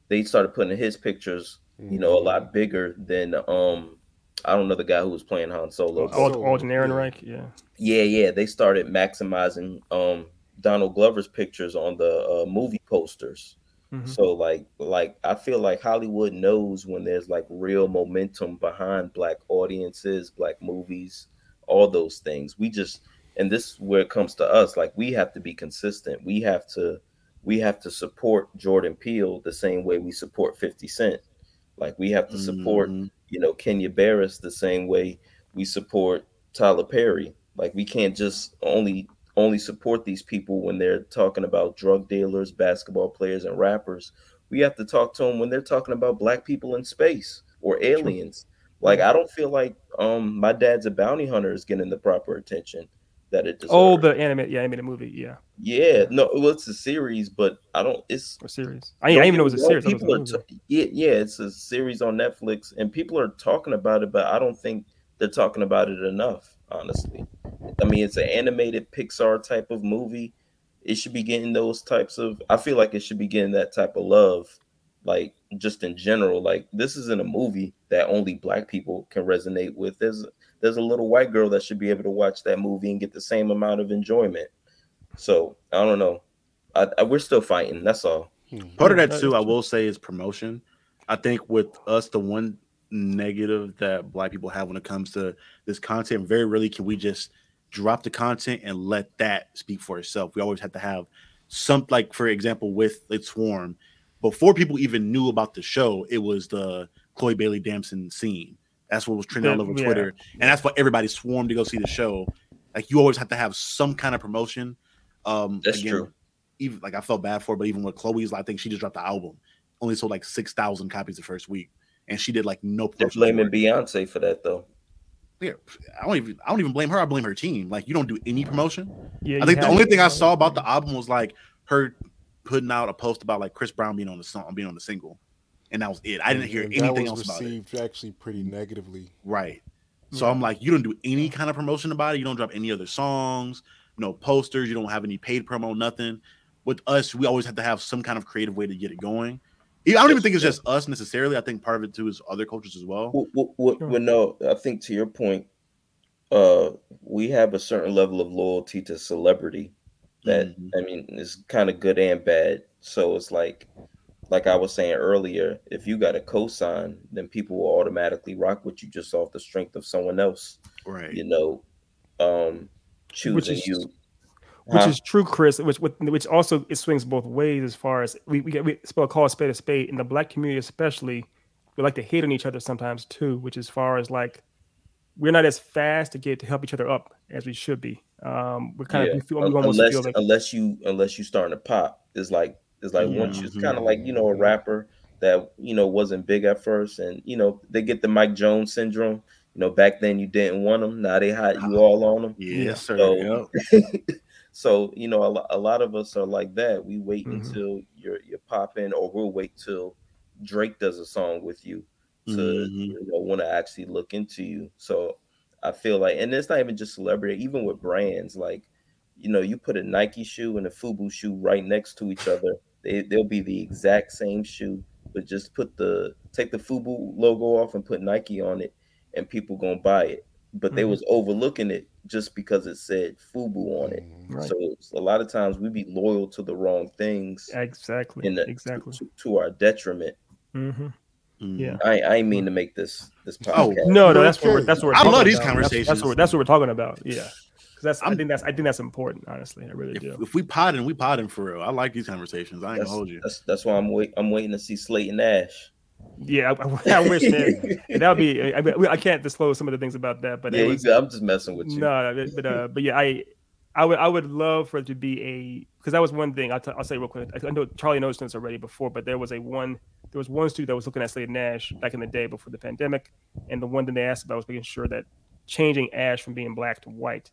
S4: They started putting his pictures, you know, a lot bigger than um, I don't know the guy who was playing Han Solo.
S2: Ald- Alden. Ehrenreich, yeah.
S4: yeah, yeah, they started maximizing um Donald Glover's pictures on the uh, movie posters.
S2: Mhm.
S4: So like like I feel like Hollywood knows when there's like real momentum behind black audiences, black movies, all those things. We just and this is where it comes to us like we have to be consistent. We have to we have to support Jordan Peele the same way we support 50 Cent. Like we have to support
S1: Mhm.
S4: you know Kenya Barris the same way we support Tyler Perry. Like we can't just only only support these people when they're talking about drug dealers, basketball players, and rappers. We have to talk to them when they're talking about black people in space or aliens. Like I don't feel like um my dad's a bounty hunter is getting the proper attention that it deserves.
S2: Oh, the animated, yeah, animated movie, yeah,
S4: yeah, no, well, it's a series, but I don't. It's
S2: or series. I, I didn't even know it was a series.
S4: get
S2: I
S4: me
S2: thought it was a
S4: People
S2: movie.
S4: are t- yeah, yeah, it's a series on Netflix, and people are talking about it, but I don't think they're talking about it enough. Honestly, I mean, it's an animated Pixar type of movie. It should be getting those types of. I feel like it should be getting that type of love, like just in general. Like this isn't a movie that only Black people can resonate with. There's there's a little white girl that should be able to watch that movie and get the same amount of enjoyment. So I don't know. I, I, we're still fighting. That's all.
S1: Part of that
S2: that
S1: too, I will say, is promotion. I think with us, the one negative that black people have when it comes to this content, very rarely can we just drop the content and let that speak for itself. We always have to have some, like for example, with It Swarm, before people even knew about the show, it was the Chloe Bailey Damson scene. That's what was trending all over
S2: yeah.
S1: Twitter, and that's why everybody swarmed to go see the show. Like you always have to have some kind of promotion. Um,
S4: That's true.
S1: Even like I felt bad for, her, but even with Chloe's, I think she just dropped the album, only sold like six thousand copies the first week, and she did like no
S4: They're blaming. Beyonce for that though.
S1: Yeah, I don't even I don't even blame her. I blame her team. Like you don't do any promotion.
S2: Yeah,
S1: I think the only thing I saw about the album was like her putting out a post about like Chris Brown being on the song, being on the single. and that was it. I didn't hear
S3: And
S1: anything
S3: that
S1: else
S3: was
S1: about it.
S3: received actually pretty negatively.
S1: Right. So I'm like, you don't do any kind of promotion about it. You don't drop any other songs, no posters. You don't have any paid promo, nothing. With us, we always have to have some kind of creative way to get it going. I don't even think it's just us necessarily. I think part of it too is other cultures as well.
S4: Well, well, well,
S2: Sure.
S4: well, no, I think to your point, uh, we have a certain level of loyalty to celebrity that
S1: Mhm.
S4: I mean is kind of good and bad. So it's like, like I was saying earlier, if you got a cosign, then people will automatically rock with you just off the strength of someone else.
S1: Right.
S4: You know, um, choosing
S2: is-
S4: you.
S2: Which is true, Chris. Which which which also it swings both ways as far as we we, we spell call a spade a spade in the black community, especially. We like to hate on each other sometimes too, which as far as like we're not as fast to get to help each other up as we should be. Um, we're kind
S4: Yeah,
S2: of we feel we almost
S4: unless
S2: feel like
S4: unless you unless you starting to pop it's like it's like once you it's
S1: Mhm.
S4: kind of like you know a rapper that you know wasn't big at first and you know they get the Mike Jones syndrome you know back then you didn't want them now they hot you all on them
S1: Yes,
S2: Yeah.
S1: sir.
S4: So-
S1: Yep.
S4: so you know a, a lot of us are like that we wait
S2: Mhm.
S4: until you're you're popping or we'll wait till Drake does a song with you to
S1: Mhm.
S4: you know want to actually look into you. So I feel like, and it's not even just celebrity, even with brands, like you know, you put a Nike shoe and a FUBU shoe right next to each other, they they'll be the exact same shoe, but just put the take the FUBU logo off and put Nike on it, and people gonna buy it. But they
S2: Mhm.
S4: was overlooking it just because it said FUBU on it.
S3: Mhm.
S2: Right.
S4: So a lot of times we be loyal to the wrong things
S2: exactly
S4: the,
S2: exactly.
S4: to, to our detriment.
S2: hmm
S1: Mhm.
S2: Yeah.
S4: I, I ain't mean to make this this
S1: Oh,
S4: podcast.
S2: No, no, that's what we're, that's what we're
S1: I
S2: talking
S1: love these
S2: about. That's- That's,
S1: conversations.
S2: what that's what we're talking about. Yeah, because that's I
S1: I'm-
S2: think that's I think that's important. Honestly, I really
S1: If,
S2: do.
S1: if we potting, we potting for real. I like these conversations. I ain't
S4: That's,
S1: gonna hold you.
S4: that's that's why I'm wait I'm waiting to see Slayton Ash.
S2: Yeah, I, I wish man. that would be. I, mean, I can't disclose some of the things about that, but
S4: yeah,
S2: was.
S4: I'm just messing with you.
S2: no, but- but uh, but yeah, I I would I would love for it to be a because that was one thing I'll, t- I'll say real quick. I, I know Charlie knows this already before, but there was a one there was one student that was looking at Slade Nash back in the day before the pandemic, and the one thing they asked about was making sure that changing Ash from being black to white,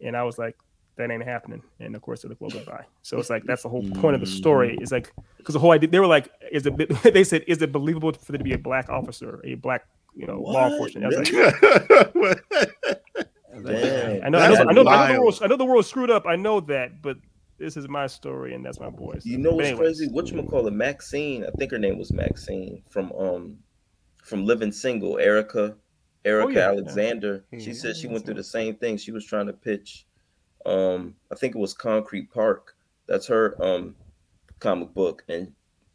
S2: and I was like. That ain't happening, and of course, it looked well goodbye. So it's like that's the whole point of the story. Is like because the whole idea they were like, is it? They said, is it believable for there to be a black officer, a black, you know, law enforcement? I was like,
S4: Damn.
S2: I know, I know, I know, I know, the world, I know the world screwed up. I know that, but this is my story, and that's my boys.
S4: You know what's
S2: anyways,
S4: crazy? What you gonna call it? Maxine. I think her name was Maxine from um from Living Single. Erika, Erika
S2: Oh, yeah, yeah.
S4: Alexander. She
S3: Mhm.
S4: said she went through the same thing. She was trying to pitch. Um, I think it was Concrete Park. That's her um comic book, and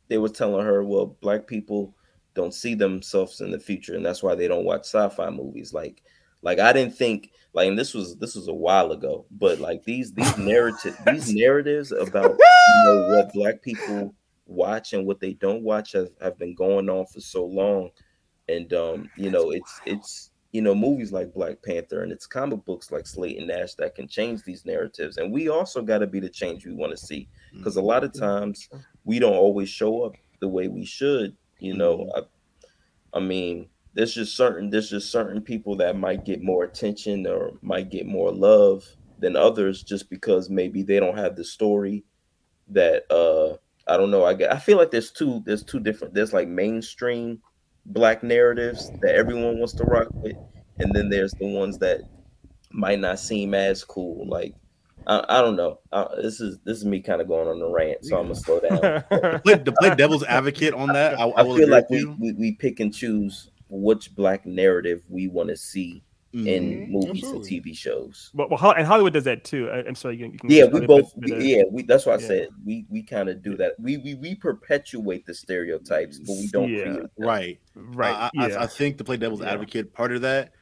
S4: they were telling her, well, black people don't see themselves in the future, and that's why they don't watch sci-fi movies. Like, like I didn't think like and this was this was a while ago, but like these these narrative these narratives about you know what black people watch and what they don't watch have, have been going on for so long and um you know it's it's you know movies like black panther and it's comic books like slate and nash that can change these narratives. And we also got to be the change we want to see because a lot of times we don't always show up the way we should you know? I, I mean there's just certain there's just certain people that might get more attention or might get more love than others just because maybe they don't have the story that uh I don't know I get I feel like there's two there's two different there's like mainstream black narratives that everyone wants to rock with and then there's the ones that might not seem as cool. Like I, I don't know. Uh, this is this is me kind of going on the rant so I'm gonna slow down.
S1: Play, to play devil's advocate on that, I, I,
S4: I
S1: will
S4: feel
S1: agree
S4: like
S1: with
S4: we,
S1: you.
S4: we, we pick and choose which black narrative we want to see
S1: Mhm.
S4: in movies
S3: absolutely.
S4: and TV shows.
S2: But well, and Hollywood does that too. I, I'm sorry, you, can- you can.
S4: Yeah, we
S2: started,
S4: both.
S2: but- but, uh,
S4: yeah, we. That's what I
S2: yeah.
S4: said. We we kind of do that. We, we we perpetuate the stereotypes, but we don't
S2: Yeah.
S4: create. them.
S1: right.
S2: right.
S1: I,
S2: yeah.
S1: I, I think to play devil's
S2: Yeah.
S1: advocate, part of that,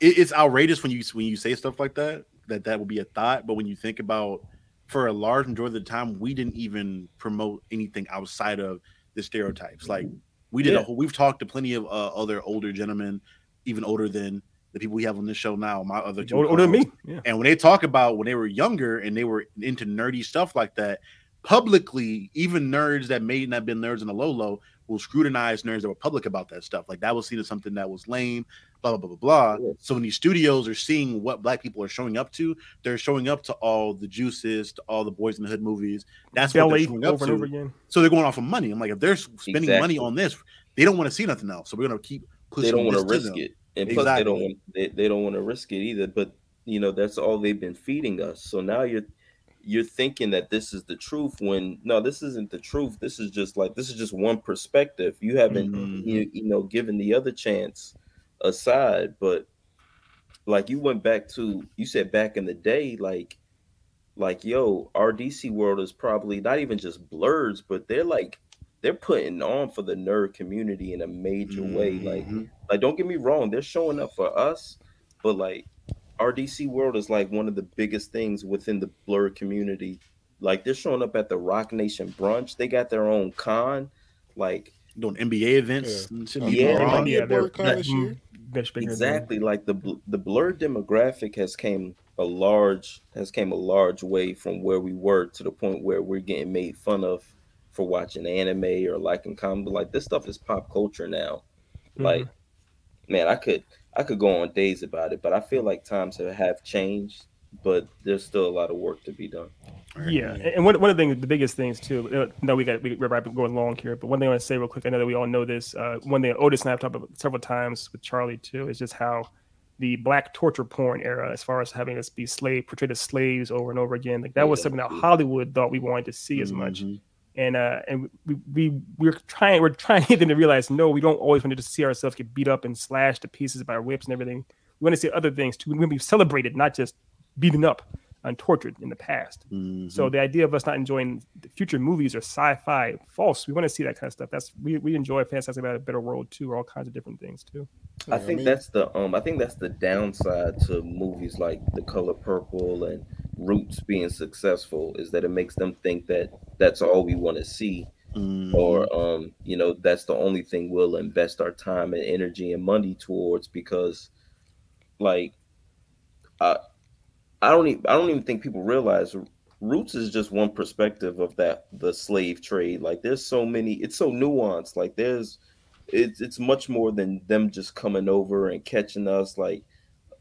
S1: it, it's outrageous when you when you say stuff like that. That that would be a thought, but when you think about, for a large majority of the time, we didn't even promote anything outside of the stereotypes. Like we did,
S4: Yeah.
S1: a whole, we've talked to plenty of uh, other older gentlemen, even older than the people we have on this show now. My other two
S2: older, older than me. Yeah.
S1: And when they talk about when they were younger and they were into nerdy stuff like that, publicly, even nerds that may not have been nerds in the low low will scrutinize nerds that were public about that stuff. Like that was seen as something that was lame, blah blah blah blah. blah.
S4: Yeah.
S1: So when these studios are seeing what black people are showing up to, they're showing up to all the juices, to all the Boys in the Hood movies. That's what they're showing up
S2: over
S1: to.
S2: and over again.
S1: So they're going off of money. I'm like, if they're spending money on this, they don't want to see nothing else. So we're gonna keep pushing.
S4: they don't want to risk
S1: them.
S4: it, and plus they don't want they, they don't want to risk it either. But you know that's all they've been feeding us. So now you're you're thinking that this is the truth when no, this isn't the truth. This is just like this is just one perspective. You haven't
S1: Mhm.
S4: you, you know given the other chance aside, but like you went back to you said back in the day like like yo RDC World is probably not even just blerds but they're like they're putting on for the nerd community in a major way like
S1: Mhm.
S4: like don't get me wrong they're showing up for us but like RDC World is like one of the biggest things within the blerd community like they're showing up at the Roc Nation brunch they got their own con like
S1: doing NBA events. and shit.
S3: Uh,
S4: Yeah, like-
S3: might be a
S2: yeah, they're-
S3: BlerdCon this year.
S2: much bigger than-
S4: exactly like the bl- the blerd demographic has came a large has came a large way from where we were to the point where we're getting made fun of for watching anime or liking comic like this stuff is pop culture now like man i could i could go on days about it but i feel like times have- have changed but there's still a lot of work to be done
S2: Yeah, and and one, one of the things, the biggest things too. No, we got we, we're going long here, but one thing I want to say real quick. I know that we all know this. Uh, one thing Otis and I have talked about several times with Charlie too is just how the black torture porn era, as far as having us be slave portrayed as slaves over and over again, like that was something that Hollywood thought we wanted to see as much. And uh, and we we we're trying we're trying them to realize no, we don't always want to just see ourselves get beat up and slashed to pieces by whips and everything. We want to see other things too. We want to be celebrated, not just beaten up and tortured in the past.
S1: Mhm.
S2: So the idea of us not enjoying future movies or sci-fi, false. We want to see that kind of stuff. That's we, we enjoy fantastic about a better world too, or all kinds of different things too.
S4: I think
S3: mean,
S4: that's the um I think that's the downside to movies like The Color Purple and Roots being successful is that it makes them think that that's all we want to see
S1: Mhm.
S4: or um you know that's the only thing we'll invest our time and energy and money towards because like I I don't even I don't even think people realize Roots is just one perspective of that the slave trade like there's so many it's so nuanced like there's it's it's much more than them just coming over and catching us like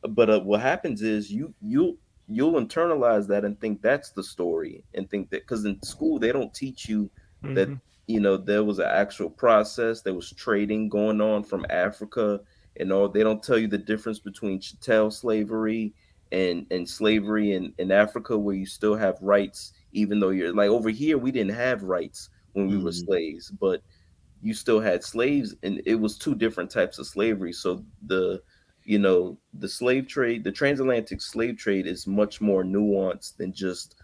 S4: but uh, what happens is you you you'll internalize that and think that's the story and think that because in school they don't teach you that
S2: Mhm.
S4: you know there was an actual process there was trading going on from africa and all they don't tell you the difference between chattel slavery and and slavery in in africa where you still have rights even though you're like over here we didn't have rights when we were
S1: Mhm.
S4: slaves but you still had slaves and it was two different types of slavery so the you know the slave trade the transatlantic slave trade is much more nuanced than just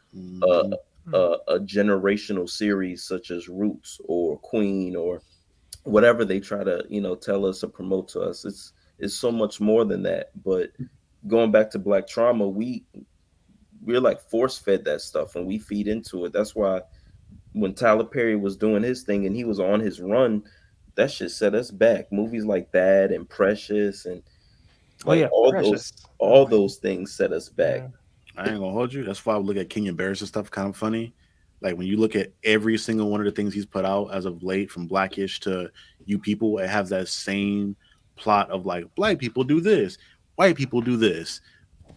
S4: uh,
S1: Mhm.
S4: a, a generational series such as Roots or Queen or whatever they try to you know tell us or promote to us. It's it's so much more than that. But going back to Black trauma, we we're like force fed that stuff and we feed into it. That's why when Tyler Perry was doing his thing and he was on his run, that shit set us back. Movies like that and Precious and
S2: Oh yeah,
S4: all those all those things set us back.
S2: Yeah.
S1: I ain't gonna hold you. That's why I look at Kenya Barris and stuff kind of funny. Like when you look at every single one of the things he's put out as of late, from Blackish to You People, it has that same plot of like black people do this, white people do this.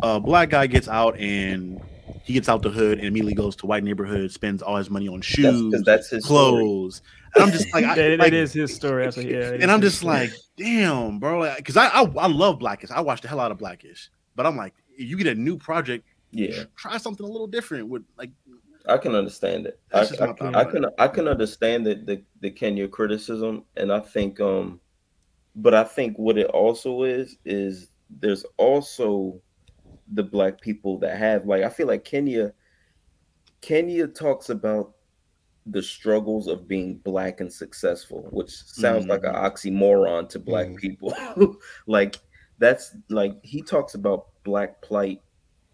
S1: A black guy gets out and he gets out the hood and immediately goes to white neighborhood, spends all his money on shoes,
S4: because that's his story.
S1: clothes. And I'm just like, I,
S2: That- that
S1: like,
S2: is his story. That's what, yeah,
S1: and I'm just
S2: story.
S1: like, damn, bro, because I, I I love Blackish. I watched the hell out of Blackish, but I'm like, you get a new project,
S4: Yeah.
S1: try something a little different with like
S4: I can understand it. I,
S1: That's just my
S4: I,
S1: thought
S4: I can I can understand the, the the Kenya criticism, and I think um, but I think what it also is is there's also the black people that have like I feel like Kenya Kenya talks about the struggles of being black and successful, which sounds like an oxymoron to black
S3: Mhm.
S4: people. like that's like he talks about black plight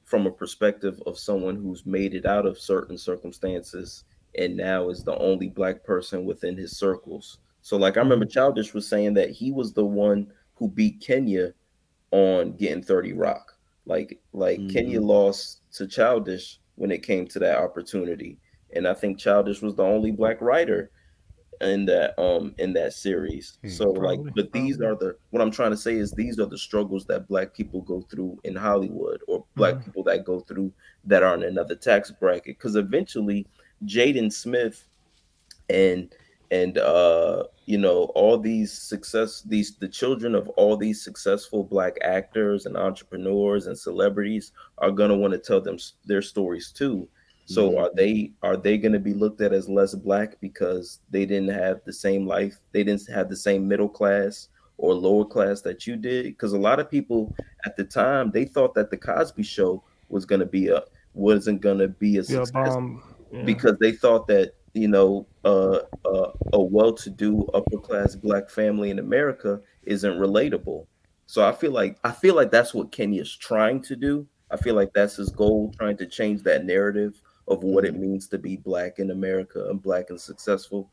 S4: from a perspective of someone who's made it out of certain circumstances and now is the only black person within his circles. So like I remember Childish was saying that he was the one who beat Kenya on getting 30 Rock. Like like
S1: Mhm.
S4: Kenya lost to Childish when it came to that opportunity. And I think Childish was the only black writer in that um in that series.
S3: Hmm,
S4: so like, but these
S2: probably.
S4: are the what I'm trying to say is these are the struggles that black people go through in Hollywood or black
S2: Mhm.
S4: people that go through that are in another tax bracket. Because eventually, Jaden Smith and and uh you know all these success these the children of all these successful black actors and entrepreneurs and celebrities are going to want to tell them their stories too so
S1: Mhm.
S4: are they are they going to be looked at as less black because they didn't have the same life they didn't have the same middle class or lower class that you did because a lot of people at the time they thought that the cosby show was going to be a wasn't going to be a
S2: Yeah,
S4: success
S2: bomb. Yeah.
S4: because they thought that you know uh, uh, a well-to-do upper-class black family in America isn't relatable. So I feel like I feel like that's what Kenya is trying to do. I feel like that's his goal, trying to change that narrative of what it means to be black in America and black and successful.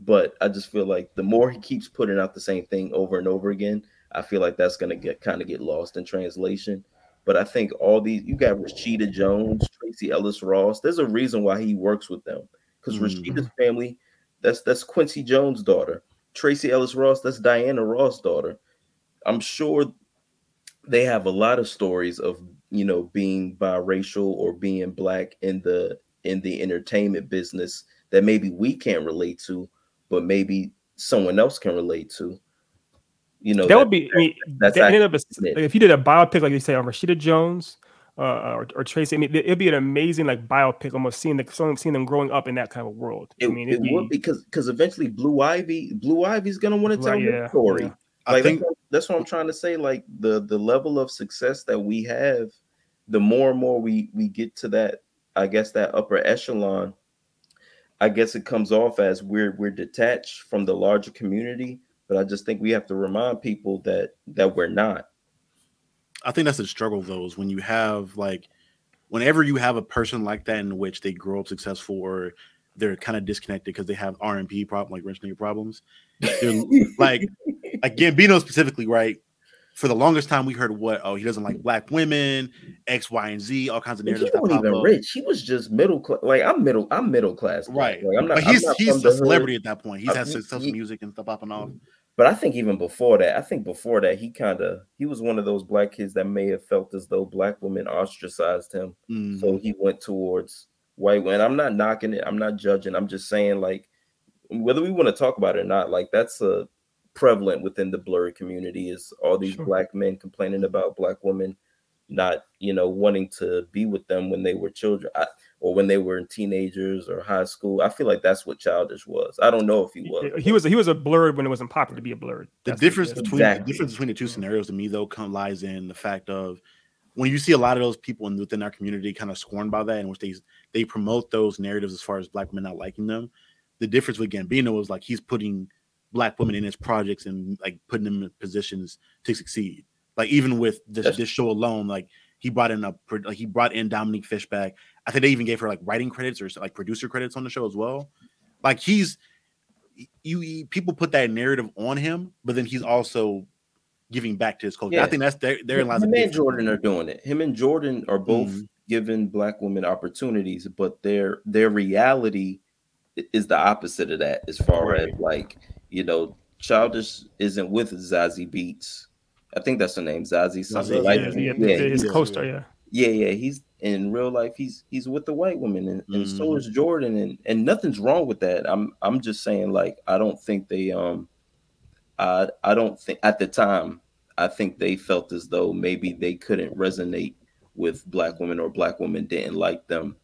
S4: But I just feel like the more he keeps putting out the same thing over and over again, I feel like that's gonna get kind of get lost in translation. But I think all these you got Rashida Jones, Tracee Ellis Ross. There's a reason why he works with them because
S1: Mhm.
S4: Rashida's family, that's that's Quincy Jones' daughter. Tracee Ellis Ross, that's Diana Ross' daughter. I'm sure they have a lot of stories of you know being biracial or being black in the in the entertainment business that maybe we can't relate to, but maybe someone else can relate to. You know,
S2: that would be. I mean,
S4: that's
S2: that ended up as,
S4: accurate.
S2: like, if you did a biopic, like you say, on Rashida Jones uh, or, or Tracee. I mean, it'd be an amazing like biopic, almost seeing the seeing them growing up in that kind of world.
S4: it,
S2: I mean,
S4: it
S2: it'd
S4: would because because eventually Blue Ivy Blue Ivy's gonna want to
S2: Blue-
S4: tell
S2: yeah,
S4: her story.
S2: yeah.
S1: I
S4: Like
S1: think
S4: that's, what, that's what I'm trying to say. Like the the level of success that we have, the more and more we we get to that, I guess that upper echelon. I guess it comes off as we're we're detached from the larger community, but I just think we have to remind people that that we're not.
S1: I think that's the struggle though, is when you have like whenever you have a person like that in which they grow up successful or they're kind of disconnected because they have R and P problem like rich nigga problems. They're like like Gambino specifically, right? For the longest time, we heard what oh he doesn't like black women, X, Y, and Z, all kinds of
S4: he
S1: narratives that
S4: wasn't even
S1: up.
S4: rich. He was just middle class. Like I'm middle. I'm middle class.
S1: Right,
S4: Like, I'm not.
S1: but he's
S4: I'm not
S1: he's a celebrity at that point. He's
S4: Uh,
S1: had
S4: he-
S1: successful
S4: he-
S1: music and stuff popping off.
S4: But I think even before that, I think before that, he kind of he was one of those black kids that may have felt as though black women ostracized him,
S1: Mhm.
S4: so he went towards white women. I'm not knocking it. I'm not judging. I'm just saying like whether we want to talk about it or not, like that's a prevalent within the blurry community is all these
S2: Sure.
S4: black men complaining about black women not you know wanting to be with them when they were children I, or when they were in teenagers or high school. I feel like that's what childish was. I don't know if he was.
S2: He was he was a blerd when it wasn't popular to be a blerd.
S1: the
S2: That's
S1: difference
S2: is.
S1: between
S4: Exactly.
S1: the difference between the two scenarios to me though come lies in the fact of when you see a lot of those people in, within our community kind of scorned by that in which they they promote those narratives as far as black women not liking them the difference with gambino was like he's putting black women in his projects and like putting them in positions to succeed like even with this,
S4: That's-
S1: this show alone like he brought in a pro- like he brought in dominique fishback i think they even gave her like writing credits or like producer credits on the show as well like he's you, you people put that narrative on him, but then he's also giving back to his culture.
S4: Yeah.
S1: I think that's there. There lies.
S4: Him and
S1: difference.
S4: Jordan are doing it. Him and Jordan are both
S1: Mhm.
S4: giving black women opportunities, but their their reality is the opposite of that. As far
S2: Right.
S4: as like you know, Childish isn't with Zazie Beetz. I think that's the name, Zazie something.
S1: Zazie,
S4: Like,
S2: Yeah,
S1: yeah,
S2: yeah,
S4: yeah,
S2: his
S1: yeah.
S2: co-star, yeah.
S4: Yeah, yeah. He's in real life. He's he's with the white woman, and, and so
S1: Mhm.
S4: is Jordan, and and nothing's wrong with that. I'm I'm just saying, like, I don't think they um, I I don't think at the time I think they felt as though maybe they couldn't resonate with black women or black women didn't like them.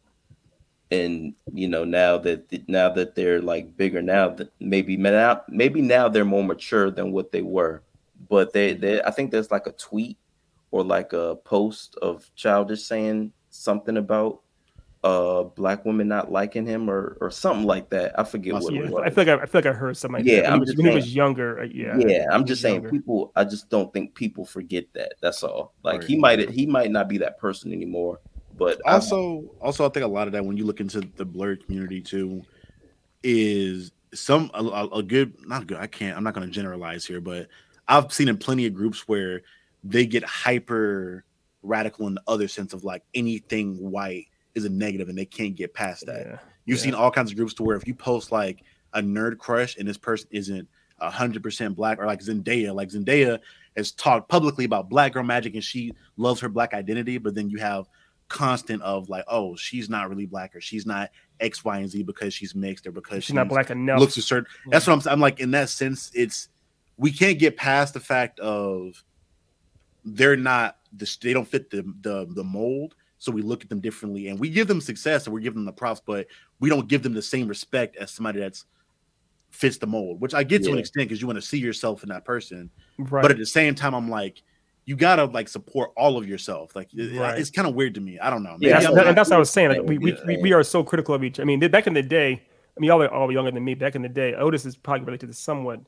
S4: And you know now that now that they're like bigger now that maybe now maybe now they're more mature than what they were, but they they I think there's like a tweet or like a post of childish saying something about uh black women not liking him or or something like that. I forget
S1: Must
S4: what
S1: have
S4: it
S2: Yeah,
S4: was.
S2: I feel like I, I feel like I heard something like
S4: Yeah,
S2: that. When,
S4: I'm
S2: he was,
S4: just
S2: when he was younger, uh, yeah.
S4: yeah, I'm just saying
S2: younger.
S4: people I just don't think people forget that. That's all. Like
S1: Right.
S4: he might he might not be that person anymore. But I-
S1: Also, also, I think a lot of that when you look into the blerd community too, is some a, a- a good not good. I can't. I'm not going to generalize here, but I've seen in plenty of groups where they get hyper radical in the other sense of like anything white is a negative and they can't get past that.
S2: Yeah.
S1: You've
S2: Yeah.
S1: seen all kinds of groups to where if you post like a nerd crush and this person isn't hundred percent black, or like Zendaya. Like Zendaya has talked publicly about black girl magic and she loves her black identity, but then you have constant of like, oh, she's not really black or she's not X, Y, and Z because she's mixed or because
S2: she's, she's not black enough.
S1: Looks a certain. Yeah. That's what I'm. I'm like in that sense. It's we can't get past the fact of they're not the they don't fit the the the mold. So we look at them differently and we give them success and we're giving them the props, but we don't give them the same respect as somebody that's fits the mold, which I get yeah. to an extent because you want to see yourself in that person. Right. But at the same time, I'm like, you gotta like support all of yourself. Like right. it's kind of weird to me. I don't know.
S2: yeah, that's, that, and that's what I was saying. Like we, we, we, we are so critical of each. I mean, back in the day, I mean, y'all are all younger than me. Back in the day, Otis is probably related to somewhat.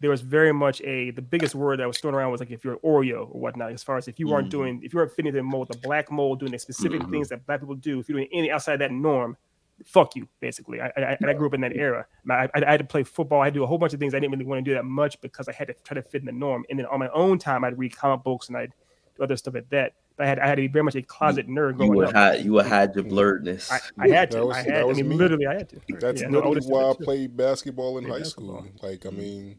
S2: There was very much a the biggest word that was thrown around was like if you're an Oreo or whatnot. As far as if you aren't mm. doing, if you aren't fitting the mold, the black mold, doing the specific mm. things that black people do, if you're doing any outside that norm, fuck you, basically. I, I, I grew up in that era. I, I, had to play football. I had to do a whole bunch of things I didn't really want to do that much because I had to try to fit in the norm. And then on my own time, I'd read comic books and I'd do other stuff at that. But I had I had to be very much a closet nerd
S4: growing
S2: you
S4: up. Hide, you would hide your blerdness.
S2: I, I had to. Was, I had. I mean, me. literally, I had to.
S3: That's yeah, literally no, why I played basketball in high basketball. school. Like, I mean,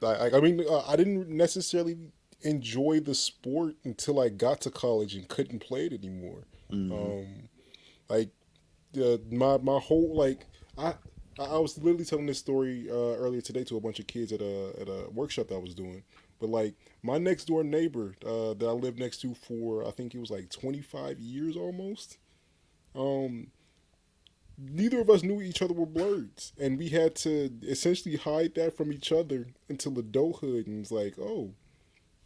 S3: like, I mean, uh, I didn't necessarily enjoy the sport until I got to college and couldn't play it anymore. Mm-hmm. Um, like uh, my my whole like I I was literally telling this story uh, earlier today to a bunch of kids at a at a workshop that I was doing. But like my next door neighbor uh, that I lived next to for I think it was like 25 years almost. Um, neither of us knew each other were blerds, and we had to essentially hide that from each other until adulthood. And it's like, oh,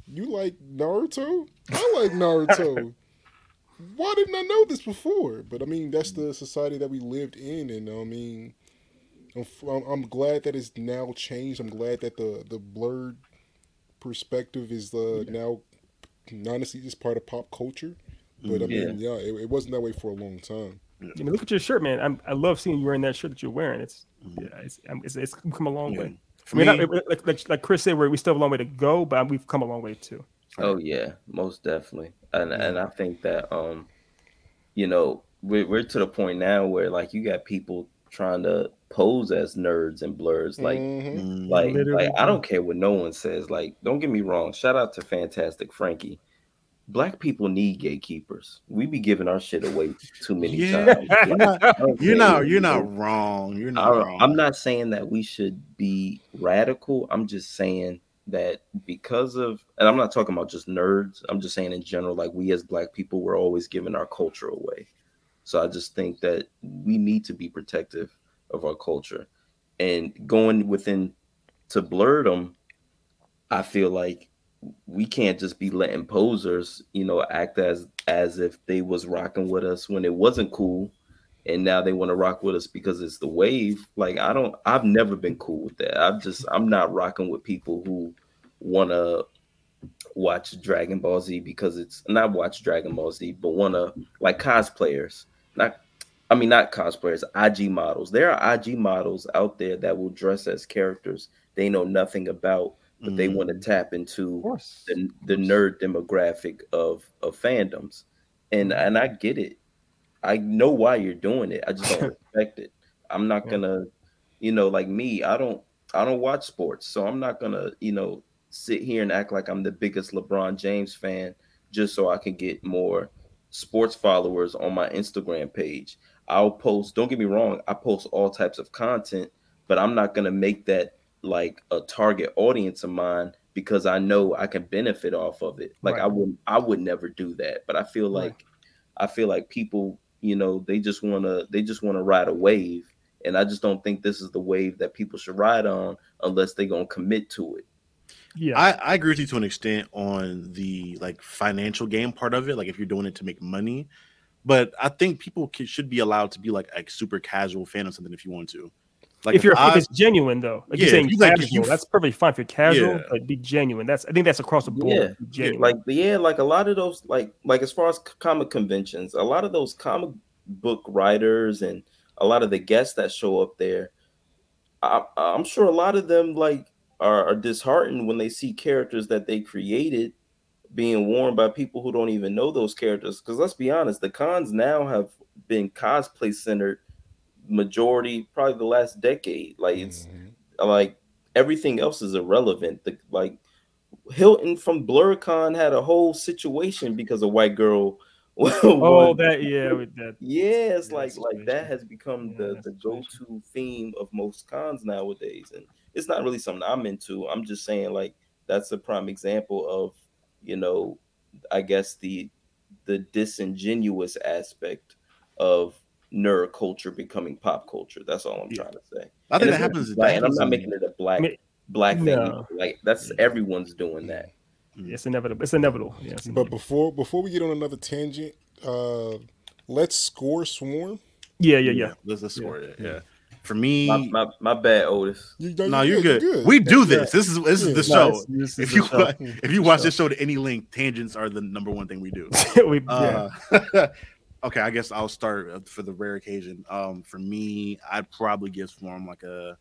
S3: you like Naruto? I like Naruto why didn't I know this before? But I mean, that's the society that we lived in, and I mean, I'm, I'm glad that it's now changed. I'm glad that the the blerd perspective is uh, now honestly just part of pop culture. But I mean, yeah, yeah it, it, wasn't that way for a long time.
S2: I mean, look at your shirt, man. I'm, i love seeing you wearing that shirt that you're wearing. It's yeah, it's it's, it's come a long yeah. way. For I mean, me, not, like, like, like Chris said, we still have a long way to go, but we've come a long way too.
S4: Oh yeah, most definitely, and yeah. and I think that um, you know, we're we're to the point now where like you got people trying to pose as nerds and blerds, like mm-hmm. mm-hmm. like like I don't care what no one says. Like, don't get me wrong. Shout out to Fantastic Frankie. Black people need gatekeepers. We be giving our shit away too many yeah. times.
S1: You're not, you're not, you're not wrong. You're not I, wrong.
S4: I'm not saying that we should be radical. I'm just saying that because of and I'm not talking about just nerds, I'm just saying in general, like we as black people, we're always giving our culture away. So I just think that we need to be protective of our culture. And going within to blur them, I feel like we can't just be letting posers, you know, act as as if they was rocking with us when it wasn't cool and now they want to rock with us because it's the wave. Like I don't, I've never been cool with that. I'm just, I'm not rocking with people who want to watch Dragon Ball Z because it's not watch Dragon Ball Z, but want to like cosplayers. Not, I mean, not cosplayers, IG models. There are IG models out there that will dress as characters they know nothing about, but mm. they want to tap into the, the nerd demographic of of fandoms. And and I get it I know why you're doing it. I just don't respect it. I'm not gonna, you know, like me, I don't I don't watch sports, so I'm not gonna, you know, sit here and act like I'm the biggest LeBron James fan just so I can get more sports followers on my Instagram page. I'll post, don't get me wrong, I post all types of content, but I'm not gonna make that like a target audience of mine because I know I can benefit off of it. Like right. I would I would never do that. But I feel like right. I feel like people you know they just want to they just want to ride a wave and i just don't think this is the wave that people should ride on unless they're going to commit to it
S1: yeah I, I agree with you to an extent on the like financial game part of it like if you're doing it to make money but i think people can, should be allowed to be like a super casual fan of something if you want to
S2: like if, if you're I, if it's genuine though, like yeah, you're saying you casual, like, you, that's perfectly fine if you're casual, yeah. but be genuine. That's I think that's across the board.
S4: Yeah, like yeah, like a lot of those, like like as far as comic conventions, a lot of those comic book writers and a lot of the guests that show up there, I, am sure a lot of them like are, are disheartened when they see characters that they created being worn by people who don't even know those characters. Because let's be honest, the cons now have been cosplay centered majority, probably the last decade. Like it's
S3: Mhm.
S4: like everything else is irrelevant. The, like Hilton from BlerdCon had a whole situation because a white girl.
S2: Oh, that yeah, with that.
S4: yeah, it's like like that has become
S2: Yeah,
S4: the the go-to theme of most cons nowadays, and it's not really something I'm into. I'm just saying like that's a prime example of you know, I guess the the disingenuous aspect of nerd culture becoming pop culture. That's all I'm
S1: Yeah.
S4: trying to say.
S1: I think
S4: And
S1: that happens.
S4: just
S1: that
S4: black, and I'm not making it a black
S2: I mean,
S4: black thing.
S2: no.
S4: Like that's everyone's doing that.
S2: It's inevitable. It's inevitable. Yeah, it's
S3: But before before we get on another tangent, uh, let's score Swarm.
S2: yeah, yeah, yeah.
S1: Let's let's score it.
S3: Yeah.
S1: Yeah. For me,
S4: My, my, my bad, Otis.
S3: You,
S1: no, you're good. We do this. This is this is the
S3: Yeah.
S2: No,
S1: show.
S2: this- this is
S1: If
S2: the
S1: you
S2: show.
S1: wa- if you watch this show to any length, tangents are the number one thing we do.
S2: we, yeah.
S1: Uh, okay, I guess I'll start uh, for the rare occasion. Um, for me, I'd probably give Swarm like a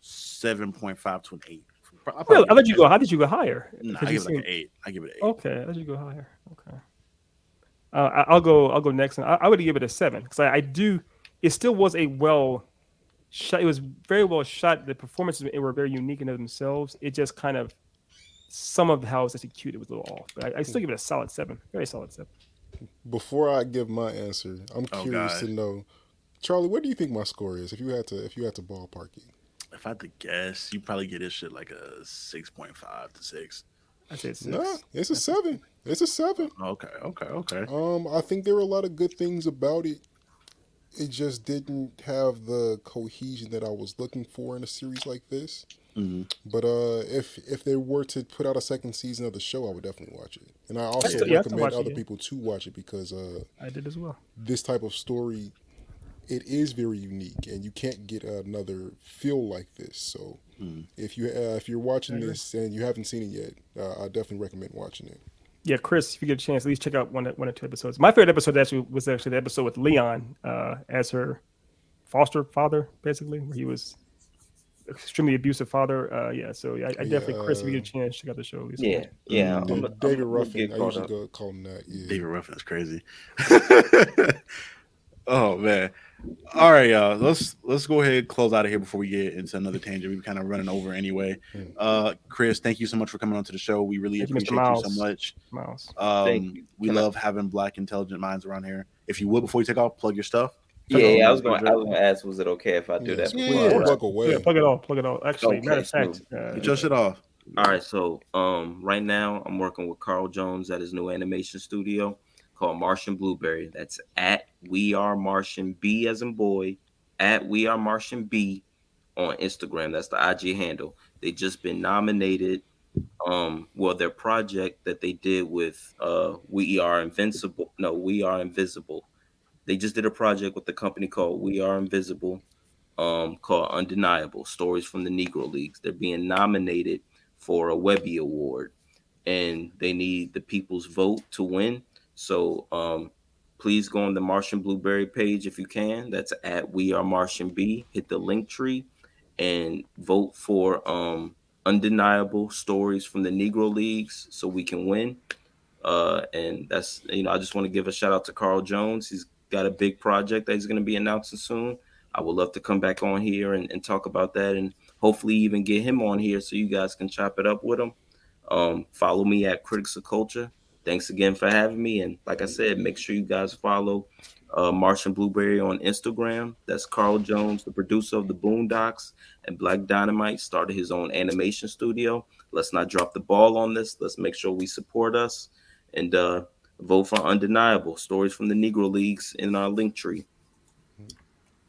S1: seven point five to an eight. I'll
S2: Really? I thought you go. How did you go higher?
S1: Nah, I give it like an eight. I give it an eight.
S2: Okay, I thought you go higher. Okay. Uh, I- I'll go. I'll go next, and I, I would give it a seven because I, I do. It still was a well shot. It was very well shot. The performances were very unique in themselves. It just kind of some of the how it was executed was a little off, but I, I still give it a solid seven. Very solid seven.
S3: Before I give my answer, I'm
S1: Oh,
S3: curious
S1: God.
S3: to know, Charlie, what do you think my score is? If you had to, if you had to ballpark it,
S1: If I had to guess, you probably get this shit like a six point five to six.
S2: I say six.
S3: nah, it's a seven. It's a seven.
S1: Okay, okay, okay.
S3: Um, I think there are a lot of good things about it. It just didn't have the cohesion that I was looking for in a series like this.
S1: Mhm.
S3: But uh, if if they were to put out a second season of the show, I would definitely watch it. And I also
S2: I still
S3: recommend
S2: watch it,
S3: other
S2: yeah.
S3: people to watch it because uh,
S2: I did as well.
S3: this type of story, it is very unique, and you can't get another feel like this. So
S1: Mhm.
S3: if you uh, if you're watching this and you haven't seen it yet, uh, I definitely recommend watching it.
S2: Yeah, Chris, if you get a chance, at least check out one one or two episodes. My favorite episode actually was actually the episode with Leon uh, as her foster father, basically, where he was extremely abusive father. Uh, yeah, so I, I definitely, Chris, if you get a chance, check out the show. At least
S4: Yeah, yeah.
S1: Mm.
S4: I'm-
S3: Da-
S4: I'm-
S3: David Ruffin, I
S4: caught
S3: usually
S4: up.
S3: go call him that. Yeah.
S1: David Ruffin is crazy. oh man. All right, y'all. Let's let's go ahead and close out of here before we get into another tangent. We're kind of running over anyway.
S3: Hmm.
S1: Uh Chris, thank you so much for coming on to the show. We really
S2: Thank
S1: appreciate you so much.
S2: Miles.
S1: Um
S4: Thank you.
S1: we
S4: Can I-
S1: love having black intelligent minds around here. If you would before you take off, plug your stuff.
S4: Yeah, yeah, I was going. I was going to ask, was it okay if I do that?
S3: yeah, yeah,
S4: wrap?
S3: plug away.
S2: Yeah, plug it off. Plug it off. Actually,
S4: Okay,
S2: matter of fact,
S4: smooth.
S2: uh,
S1: Get your shit off.
S4: All right, so um, right now I'm working with Carl Jones at his new animation studio called Martian Blueberry. That's at We Are Martian B as in boy at We Are Martian B on Instagram. That's the IG handle. They just been nominated. Um, well, their project that they did with uh, We Are Invincible. No, We Are Invisible. They just did a project with the company called We Are Invisible, um, called Undeniable Stories from the Negro Leagues. They're being nominated for a Webby Award, and they need the people's vote to win. So um, please go on the Martian Blueberry page if you can. That's at We Are Martian B. Hit the link tree and vote for um, Undeniable Stories from the Negro Leagues so we can win. Uh, and that's you know I just want to give a shout out to Carl Jones. He's got a big project that he's going to be announcing soon. I would love to come back on here and, and talk about that and hopefully even get him on here so you guys can chop it up with him. Um, follow me at Critics of Culture. Thanks again for having me. And like I said, make sure you guys follow uh, Martian Blueberry on Instagram. That's Carl Jones, the producer of the Boondocks and Black Dynamite, started his own animation studio. Let's not drop the ball on this. Let's make sure we support us and uh, vote for Undeniable Stories from the Negro Leagues in our link tree.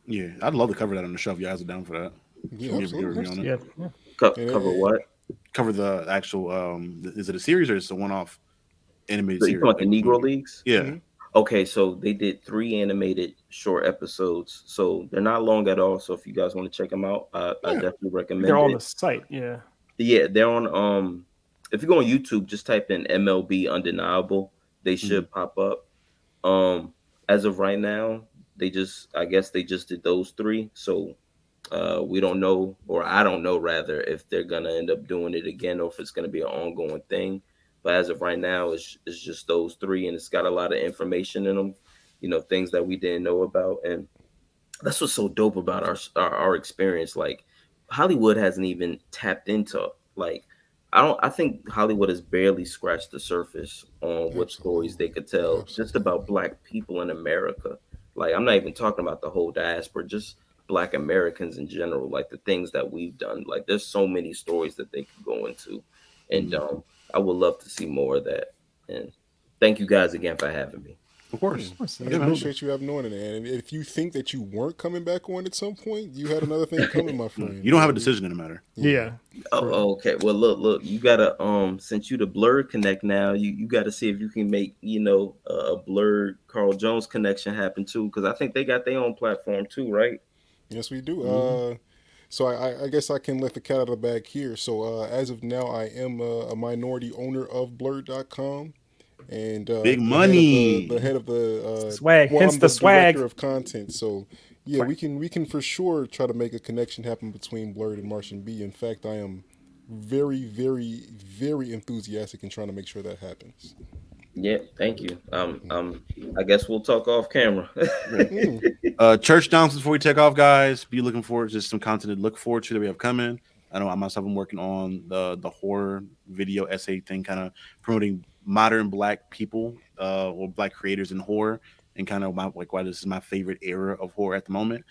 S1: Yeah, I'd love to cover that on the show if you guys are down for that.
S3: Yeah,
S1: Can we give you a
S3: absolutely.
S1: on it?
S2: yeah, yeah.
S4: Co- cover what?
S1: Cover the actual um is it a series or is it a one off animated
S4: So you
S1: series?
S4: talking about the
S1: Like,
S4: Negro Leagues?
S1: Yeah.
S3: Mhm.
S4: Okay, so they did three animated short episodes. So they're not long at all. So if you guys want to check them out, I, I definitely recommend
S2: They're on the site. Yeah.
S4: Yeah, they're on. Um, if you go on YouTube, just type in MLB Undeniable. They should pop up. Um, as of right now, they just, I guess they just did those three. So uh, we don't know, or I don't know rather, if they're gonna end up doing it again or if it's gonna be an ongoing thing. But as of right now, it's it's just those three, and it's got a lot of information in them. You know, things that we didn't know about, and that's what's so dope about our, our our experience. Like Hollywood hasn't even tapped into like I don't I think Hollywood has barely scratched the surface on what stories they could tell
S3: Absolutely.
S4: just about black people in America. Like I'm not even talking about the whole diaspora, just black Americans in general, like the things that we've done. Like there's so many stories that they could go into. And um I would love to see more of that. And thank you guys again for having me.
S1: Of course.
S3: I
S1: Yeah, man.
S3: appreciate you having on it, and if you think that you weren't coming back on at some point, you had another thing coming, my friend.
S1: You don't have a decision in the matter.
S2: Yeah.
S4: Oh, okay. Well, look, look. You gotta um, since you the blerd connect now, you you gotta see if you can make you know a blerd Carl Jones connection happen too, because I think they got their own platform too, right?
S3: Yes, we do.
S1: Mm-hmm.
S3: Uh, so I, I- I guess I can let the cat out of the bag here. So uh, as of now, I am a, a minority owner of Blerd.com. And uh,
S1: Big
S3: the head of
S1: money.
S3: the, the head of the uh,
S2: Swag, hence
S3: I'm
S2: the swag.
S3: director of content. So yeah, we can we can for sure try to make a connection happen between Blerd and Martian B. In fact, I am very, very, very enthusiastic in trying to make sure that happens.
S4: Yeah. Thank you. Um, um, I guess we'll talk off camera.
S3: Mm.
S1: Uh, church announcements before we take off, guys. Be looking forward to just some content to look forward to that we have coming. I know I myself am working on the the horror video essay thing, kind of promoting modern black people uh, or black creators in horror, and kind of my, like why this is my favorite era of horror at the moment.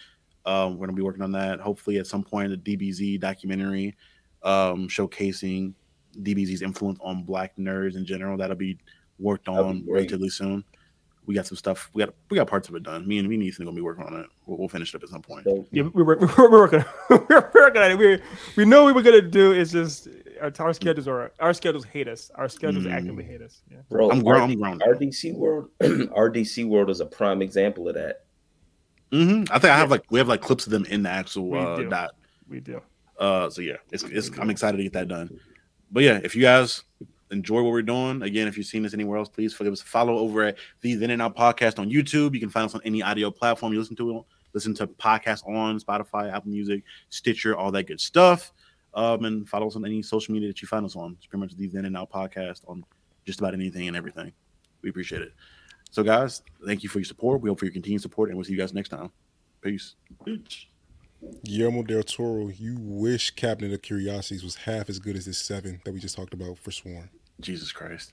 S1: Um, we're gonna be working on that. Hopefully, at some point, the DBZ documentary um, showcasing DBZ's influence on black nerds in general. That'll be worked on relatively soon. We got some stuff. We got we got parts of it done. Me and me and Ethan are gonna be working on it. We'll, we'll finish it up at some point.
S4: So,
S2: Yeah, we're, we were, we were working, we were working on it. We we know what we were gonna do. It's just our, our schedules are our schedules hate us. Our schedules
S1: Mm.
S2: actively hate us. Yeah.
S4: bro,
S1: I'm grown. I'm grown.
S4: RDC World, RDC World is a prime example of that.
S1: hmm I think I have like we have like clips of them in the actual
S2: We
S1: uh,
S2: do.
S1: dot.
S2: We do.
S1: Uh, so yeah, it's, it's I'm excited to get that done. But yeah, if you guys enjoy what we're doing, again, if you've seen this anywhere else, please give us a follow over at the Then and Now Podcast on YouTube. You can find us on any audio platform you listen to. Listen to podcasts on Spotify, Apple Music, Stitcher, all that good stuff. Um, and follow us on any social media that you find us on. It's pretty much the Then and Now Podcast on just about anything and everything. We appreciate it. So, guys, thank you for your support. We hope for your continued support, and we'll see you guys next time. Peace. Peace.
S3: Guillermo del Toro, you wish Cabinet of Curiosities was half as good as this seven that we just talked about for Swarm.
S1: Jesus Christ.